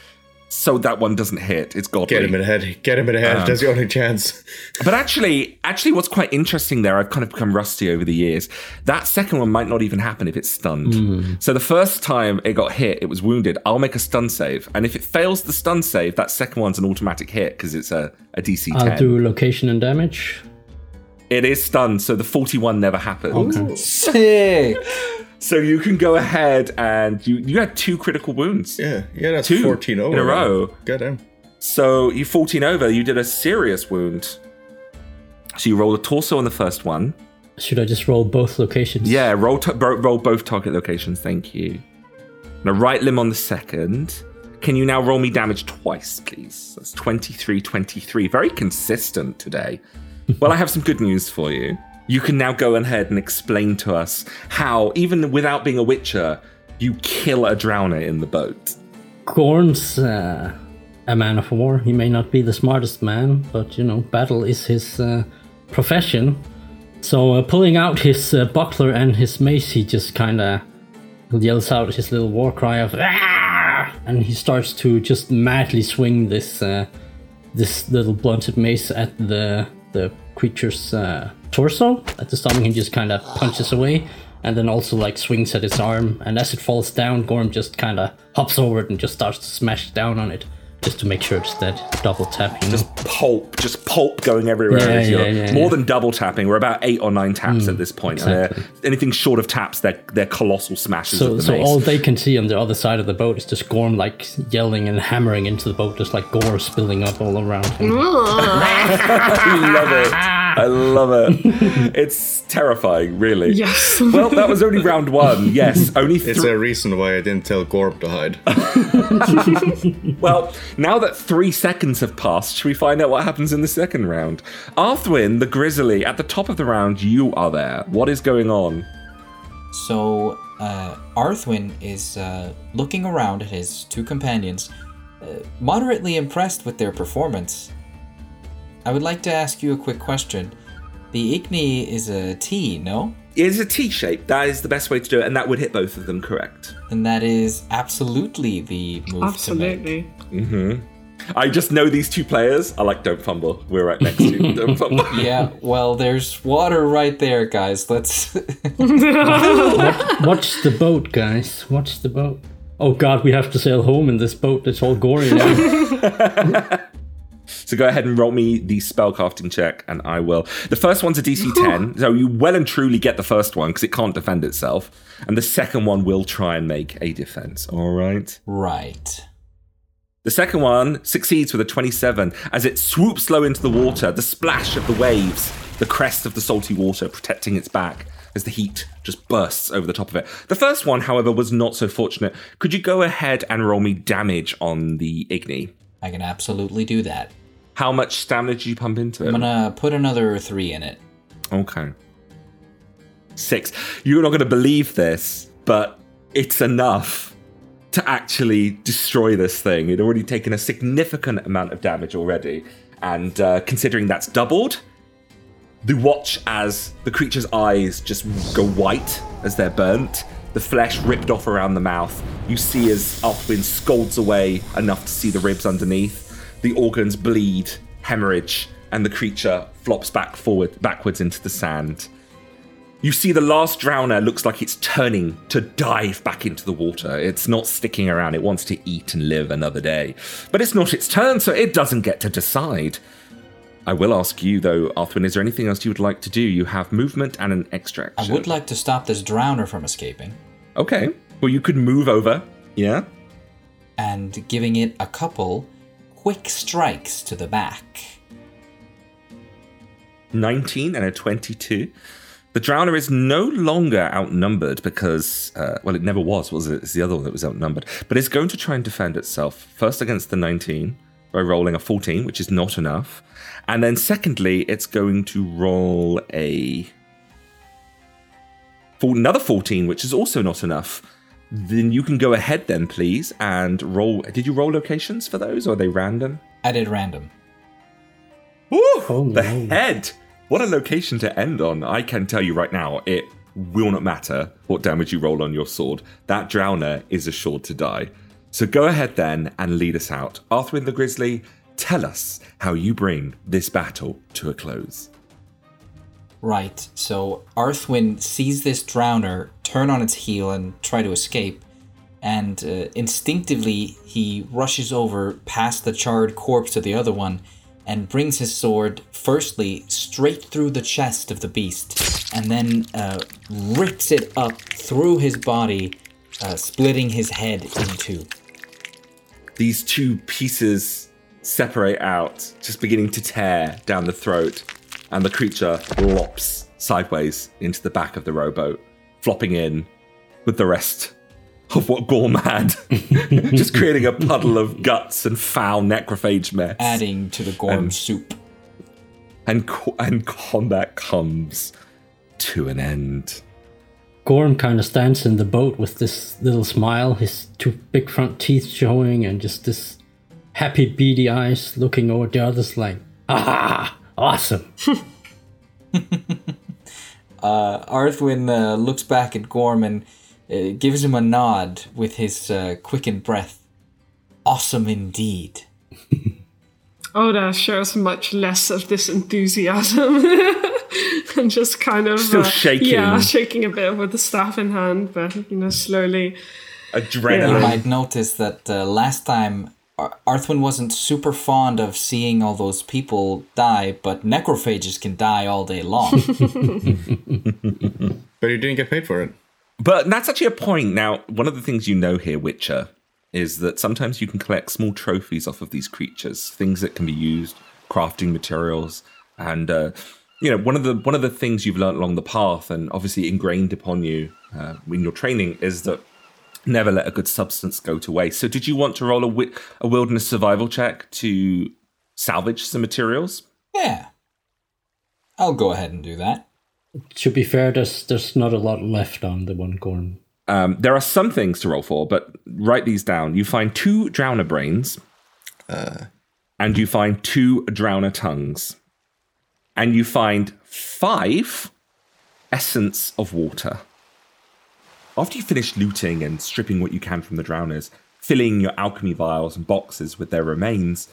So that one doesn't hit. It's godly. Get him in the head. Get him in the head. Um, That's the only chance. But actually, actually, what's quite interesting there, I've kind of become rusty over the years. That second one might not even happen if it's stunned. Hmm. So the first time it got hit, it was wounded. I'll make a stun save, and if it fails the stun save, that second one's an automatic hit because it's a, a DC 10. I'll do location and damage. It is stunned, so the 41 never happened. Sick. So you can go ahead and you you had two critical wounds. Yeah, yeah, that's Two 14 over. in a row. Get him. So you 14 over, you did a serious wound. So you roll a torso on the first one. Should I just roll both locations? Yeah, roll to- ro- roll both target locations. Thank you. And a right limb on the second. Can you now roll me damage twice, please? That's 23 23. Very consistent today. well, I have some good news for you. You can now go ahead and explain to us how, even without being a witcher, you kill a drowner in the boat. Gorm's uh, a man of war. He may not be the smartest man, but you know, battle is his uh, profession. So, uh, pulling out his uh, buckler and his mace, he just kind of yells out his little war cry of "Ah!" and he starts to just madly swing this uh, this little blunted mace at the the creature's uh, torso. At the stomach, he just kind of punches away, and then also like swings at his arm. And as it falls down, Gorm just kind of hops over it and just starts to smash down on it, just to make sure it's dead. Double tapping. Just pulp, just pulp going everywhere. Yeah, yeah, yeah, More yeah. than double tapping. We're about eight or nine taps at mm, this point. and exactly. anything short of taps, they're, they're colossal smashes So, of the so mace. all they can see on the other side of the boat is just Gorm like yelling and hammering into the boat, just like gore spilling up all around him. I love it. I love it. It's terrifying, really. Yes. Well, that was only round one. Yes, only It's a reason why I didn't tell Gorb to hide. Well, now that three seconds have passed, should we find out what happens in the second round? Arthwin, the Grizzly, at the top of the round, you are there. What is going on? So, uh, Arthwin is uh, looking around at his two companions, uh, moderately impressed with their performance. I would like to ask you a quick question. The Igni is a T, no? It is a T shape. That is the best way to do it, and that would hit both of them correct. And that is absolutely the move to make. Absolutely. Mm-hmm. I just know these two players. I like Don't Fumble. We're right next to you. Don't Fumble. Yeah, well, there's water right there, guys. Let's. Watch the boat, guys. Watch the boat. Oh god, we have to sail home in this boat. It's all gory now. So go ahead and roll me the spellcasting check, and I will. The first one's a DC 10, so you well and truly get the first one because it can't defend itself, and the second one will try and make a defense. All right. right. The second one succeeds with a 27 as it swoops low into the water, the splash of the waves, the crest of the salty water protecting its back as the heat just bursts over the top of it. The first one, however, was not so fortunate. Could you go ahead and roll me damage on the Igni? I can absolutely do that. How much stamina did you pump into it? I'm gonna put another three in it. Okay. Six. You're not to believe this, but it's enough to actually destroy this thing. It'd already taken a significant amount of damage already. And uh, considering that's doubled, the watch as the creature's eyes just go white as they're burnt, the flesh ripped off around the mouth. You see as Arthwin scolds away enough to see the ribs underneath. The organs bleed, hemorrhage, and the creature flops back forward, backwards into the sand. You see the last drowner looks like it's turning to dive back into the water. It's not sticking around, it wants to eat and live another day. But it's not its turn, so it doesn't get to decide. I will ask you, though, Arthwin, is there anything else you would like to do? You have movement and an extra I would like to stop this drowner from escaping Okay. Well, you could move over. Yeah. and giving it a couple quick strikes to the back. 19 and a 22. The Drowner is no longer outnumbered because, uh, well, it never was, was it? It's the other one that was outnumbered. But it's going to try and defend itself. First against the 19 by rolling a 14, which is not enough. And then secondly, it's going to roll a. for Another 14, which is also not enough. Then you can go ahead then, please, and roll. Did you roll locations for those, or are they random? I did random. Ooh, Oh, the no. head. What a location to end on. I can tell you right now, it will not matter what damage you roll on your sword. That drowner is assured to die. So go ahead then and lead us out. Arthwin the Grizzly, tell us how you bring this battle to a close. Right, so Arthwin sees this drowner turn on its heel and try to escape, and uh, instinctively he rushes over past the charred corpse of the other one and brings his sword firstly straight through the chest of the beast, and then uh, rips it up through his body, uh, splitting his head in two. These two pieces separate out, just beginning to tear down the throat, and the creature lops sideways into the back of the rowboat, flopping in with the rest of what Gorm had, just creating a puddle of guts and foul necrophage mess. Adding to the gorm Um, soup. and co- and combat comes to an end. Gorm kind of stands in the boat with this little smile, his two big front teeth showing, and just this happy, beady eyes looking over the others like, ah, awesome. Uh, Arthwin uh, looks back at Gorm and uh, gives him a nod with his uh, quickened breath. Awesome indeed. Oda shows much less of this enthusiasm and just kind of Still uh, shaking. Yeah, shaking a bit with the staff in hand, but you know, slowly. You Adrenaline. might notice that uh, last time Ar- Arthwin wasn't super fond of seeing all those people die, but necrophages can die all day long. But you didn't get paid for it. But that's actually a point. Now, one of the things you know here, Witcher, is that sometimes you can collect small trophies off of these creatures, things that can be used, crafting materials, and uh, you know one of the one of the things you've learned along the path, and obviously ingrained upon you uh, in your training, is that never let a good substance go to waste. So, did you want to roll a, wi- a wilderness survival check to salvage some materials? yeah. I'll go ahead and do that. To be fair, there's there's not a lot left on the one corn. Um, there are some things to roll for, but write these down. You find two drowner brains, and you find two drowner tongues, and you find five essence of water. After you finish looting and stripping what you can from the drowners, filling your alchemy vials and boxes with their remains,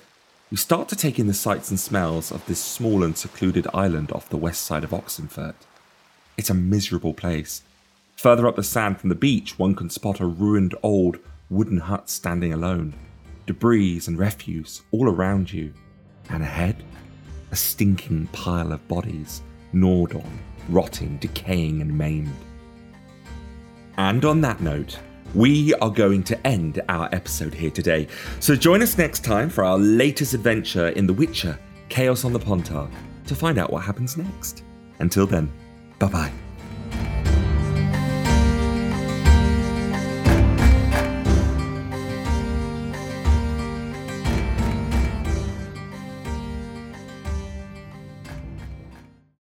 you start to take in the sights and smells of this small and secluded island off the west side of Oxenfurt. It's a miserable place. Further up the sand from the beach, one can spot a ruined old wooden hut standing alone. Debris and refuse all around you. And ahead, a stinking pile of bodies, gnawed on, rotting, decaying, and maimed. And on that note, we are going to end our episode here today. So join us next time for our latest adventure in The Witcher Chaos on the Pontar to find out what happens next. Until then, bye bye.